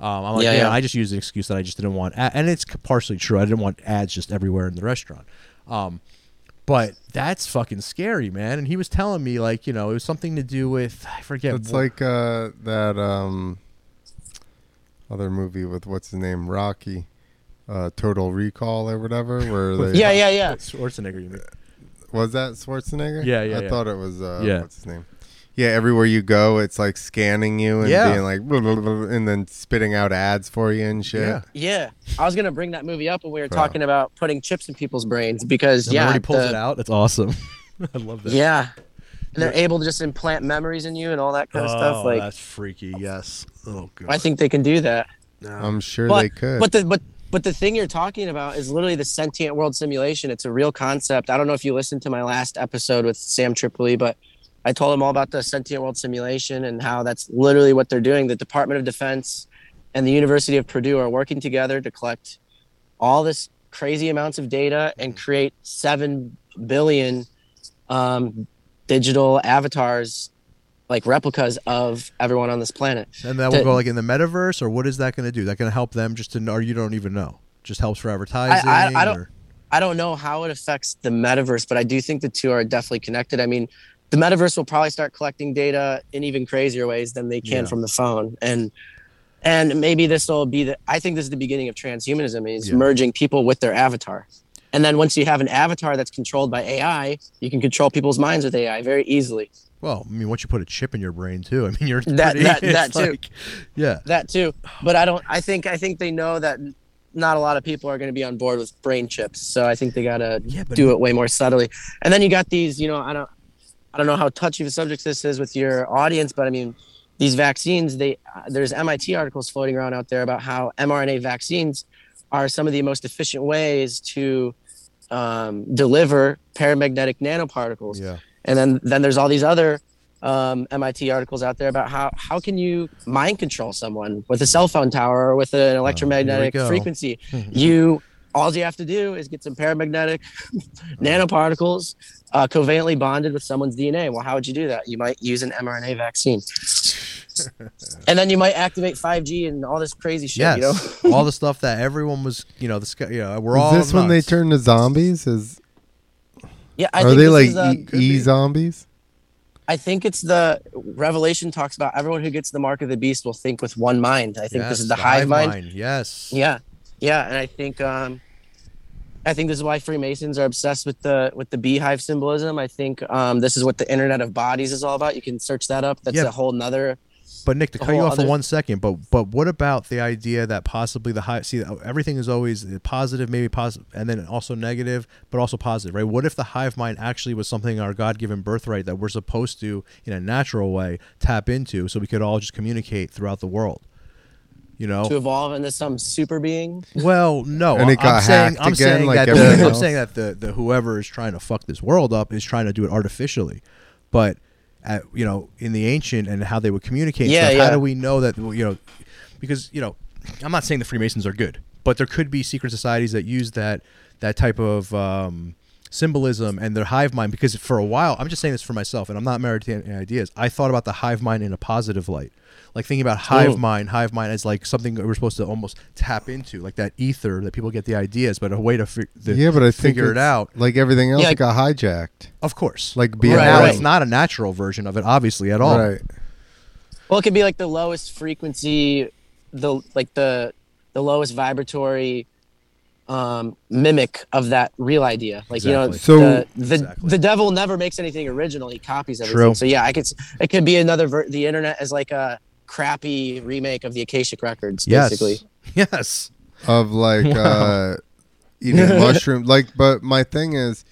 Um, I'm like, Yeah, yeah, yeah. I just used the excuse that I just didn't want, a- and it's partially true. I didn't want ads just everywhere in the restaurant. Um, but that's fucking scary, man. And he was telling me like, you know, it was something to do with I forget. It's what- like uh, that um, other movie with what's his name, Rocky, uh, Total Recall or whatever, where (laughs) they Yeah, yeah, yeah. Schwarzenegger. You mean? was that Schwarzenegger? Yeah, yeah, I yeah. thought it was. Uh, Yeah. What's his name? Yeah, everywhere you go, it's like scanning you and Yeah. being like, blah, (laughs) blah, blah, and then spitting out ads for you and shit. Yeah. Yeah, I was gonna bring that movie up when we were Bro. talking about putting chips in people's brains because And yeah, already pulls the- it out. That's awesome. (laughs) I love that. Yeah, and they're able to just implant memories in you and all that kind of oh, stuff. Oh, Like that's freaky. Yes. Oh god. I think they can do that. I'm sure But they could. but the but but the thing you're talking about is literally the sentient world simulation. It's a real concept. I don't know if you listened to my last episode with Sam Tripoli, but I told them all about the sentient world simulation and how that's literally what they're doing. The Department of Defense and the University of Purdue are working together to collect all this crazy amounts of data and create seven billion um, digital avatars, like replicas of everyone on this planet. and that will go like in the metaverse, or what is that going to do? That going to help them just to know, or you don't even know? Just helps for advertising. I don't- or- I don't know how it affects the metaverse, but I do think the two are definitely connected. I mean, the metaverse will probably start collecting data in even crazier ways than they can Yeah. from the phone. And and maybe this will be the I think this is the beginning of transhumanism is Yeah. merging people with their avatar. And then once you have an avatar that's controlled by AI, you can control people's minds with AI very easily. Well, I mean, once you put a chip in your brain too, I mean, you're That- pretty- that- (laughs) that too. like- yeah. That too. But I don't I think I think they know that not a lot of people are going to be on board with brain chips. So I think they got to Yeah, do it way more subtly. And then you got these, you know, I don't, I don't know how touchy of a subject this is with your audience, but I mean, these vaccines, they uh, there's MIT articles floating around out there about how mRNA vaccines are some of the most efficient ways to um, deliver paramagnetic nanoparticles. Yeah. And then then there's all these other um, MIT articles out there about how how can you mind control someone with a cell phone tower or with an electromagnetic go. frequency? (laughs) you all you have to do is get some paramagnetic nanoparticles uh, covalently bonded with someone's DNA. Well, how would you do that? You might use an mRNA vaccine, (laughs) and then you might activate 5G and all this crazy shit. Yes. You know, (laughs) all the stuff that everyone was, you know, the sky, you know, we're is all. this when they nuts. turn to zombies? Is yeah. I are think they like is, uh, e, e zombies? I think it's the Revelation talks about everyone who gets the mark of the beast will think with one mind. I think Yes, this is the, hive mind. Yes. Yeah, yeah, and I think um, I think this is why Freemasons are obsessed with the with the beehive symbolism. I think um, this is what the Internet of Bodies is all about. You can search that up. That's Yeah. a whole nother. But Nick, to cut you off for one second, but but what about the idea that possibly the high see everything is always positive, maybe positive, and then also negative, but also positive, right? What if the hive mind actually was something our God given birthright that we're supposed to, in a natural way, tap into, so we could all just communicate throughout the world? You know, To evolve into some super being. Well, no, And it I'm got saying hacked I'm again saying like that the, I'm saying that the, the whoever is trying to fuck this world up is trying to do it artificially, but at, you know in the ancient and how they would communicate. Yeah, stuff, How do we know that you know? Because you know, I'm not saying the Freemasons are good, but there could be secret societies that use that that type of um, symbolism and their hive mind because for a while i'm just saying this for myself and i'm not married to any ideas i thought about the hive mind in a positive light like thinking about hive Oh. mind hive mind as like something that we're supposed to almost tap into like that ether that people get the ideas but a way to, fi- to yeah, but I figure it out Like everything else, Yeah. it got hijacked. of course Like But being Right, now right. it's not a natural version of it obviously at all Right. Well, it could be like the lowest frequency, the like the the lowest vibratory um mimic of that real idea. Like you know, So- the the, Exactly. the devil never makes anything original. He copies everything. True. So yeah, I could. It could be another. Ver- the internet is like a crappy remake of the Akashic records. yes Basically. (laughs) yes Of like Wow. (laughs) uh, eating (laughs) mushroom. Like, but my thing is,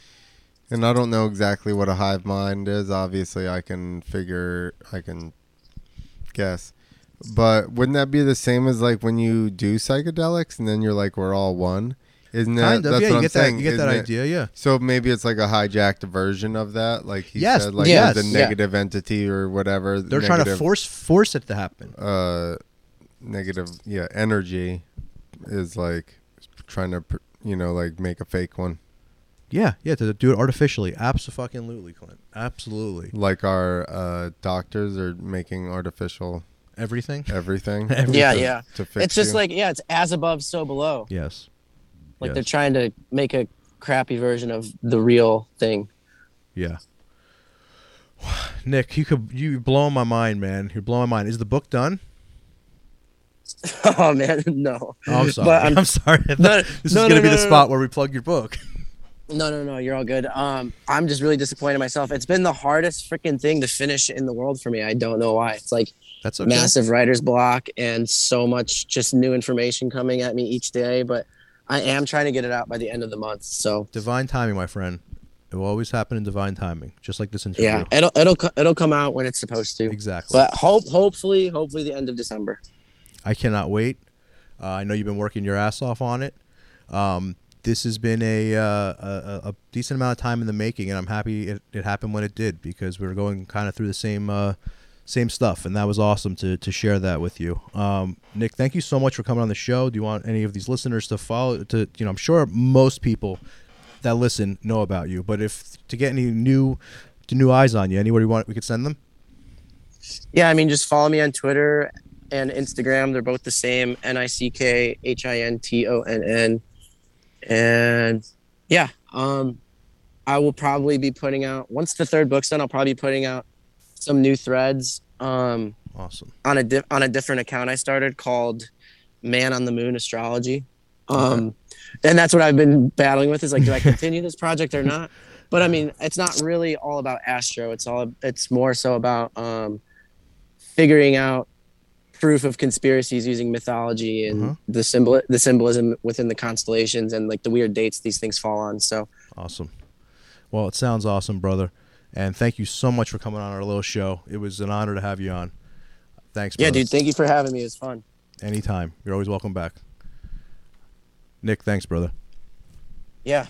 and I don't know exactly what a hive mind is. Obviously, I can figure. I can guess. But wouldn't that be the same as like when you do psychedelics and then you're like we're all one? Isn't that kind of that's yeah what you I'm get saying? that you get that isn't it? idea yeah So maybe it's like a hijacked version of that, like he Yes, said, like yes, the yeah. negative entity or whatever. they're trying to force force it to happen uh, negative, yeah, energy is like trying to, you know, like make a fake one, Yeah, yeah, to do it artificially. Absolutely, Clint. Absolutely. like our uh, doctors are making artificial Everything. (laughs) everything. Everything. Yeah, to- yeah. To fix It's just you. like yeah, it's as above, so below. Yes. Like Yes. they're trying to make a crappy version of the real thing. Yeah. Nick, you could you blow my mind, man. You're blowing my mind. Is the book done? (laughs) oh man, no. Oh, I'm sorry. But I'm, (laughs) I'm- sorry. (laughs) No, this is no, gonna no, be the spot where we plug your book. No, no, no, you're all good. Um, I'm just really disappointed myself. It's been the hardest freaking thing to finish in the world for me. I don't know why. It's like That's okay. massive writer's block and so much just new information coming at me each day. But I am trying to get it out by the end of the month. So Divine timing, my friend. It will always happen in divine timing, just like this interview. yeah, it'll it'll it'll come out when it's supposed to. Exactly. But hope hopefully hopefully the end of December. I cannot wait. Uh, I know you've been working your ass off on it. Um, this has been a, uh, a a decent amount of time in the making, and I'm happy it, it happened when it did because we were going kind of through the same uh, same stuff, and that was awesome to to share that with you. Um, Nick, thank you so much for coming on the show. Do you want any of these listeners to follow? To you know, I'm sure most people that listen know about you, but if to get any new new eyes on you, anywhere you want, we could send them. Yeah, I mean just follow me on Twitter and Instagram. They're both the same. N I C K H I N T O N N. And yeah, um, I will probably be putting out once the third book's done. I'll probably be putting out some new threads um, Awesome. on a di- on a different account I started called Man on the Moon Astrology. Um, and that's what I've been battling with is like, do I continue this project or not? But I mean, it's not really all about astro. It's all it's more so about um, figuring out proof of conspiracies using mythology and Uh-huh. the symbol the symbolism within the constellations and like the weird dates these things fall on. So Awesome. Well, it sounds awesome, brother. And thank you so much for coming on our little show. It was an honor to have you on. Thanks, yeah, brother. dude, thank you for having me. It's fun. Anytime. You're always welcome back. Nick, thanks, brother. Yeah.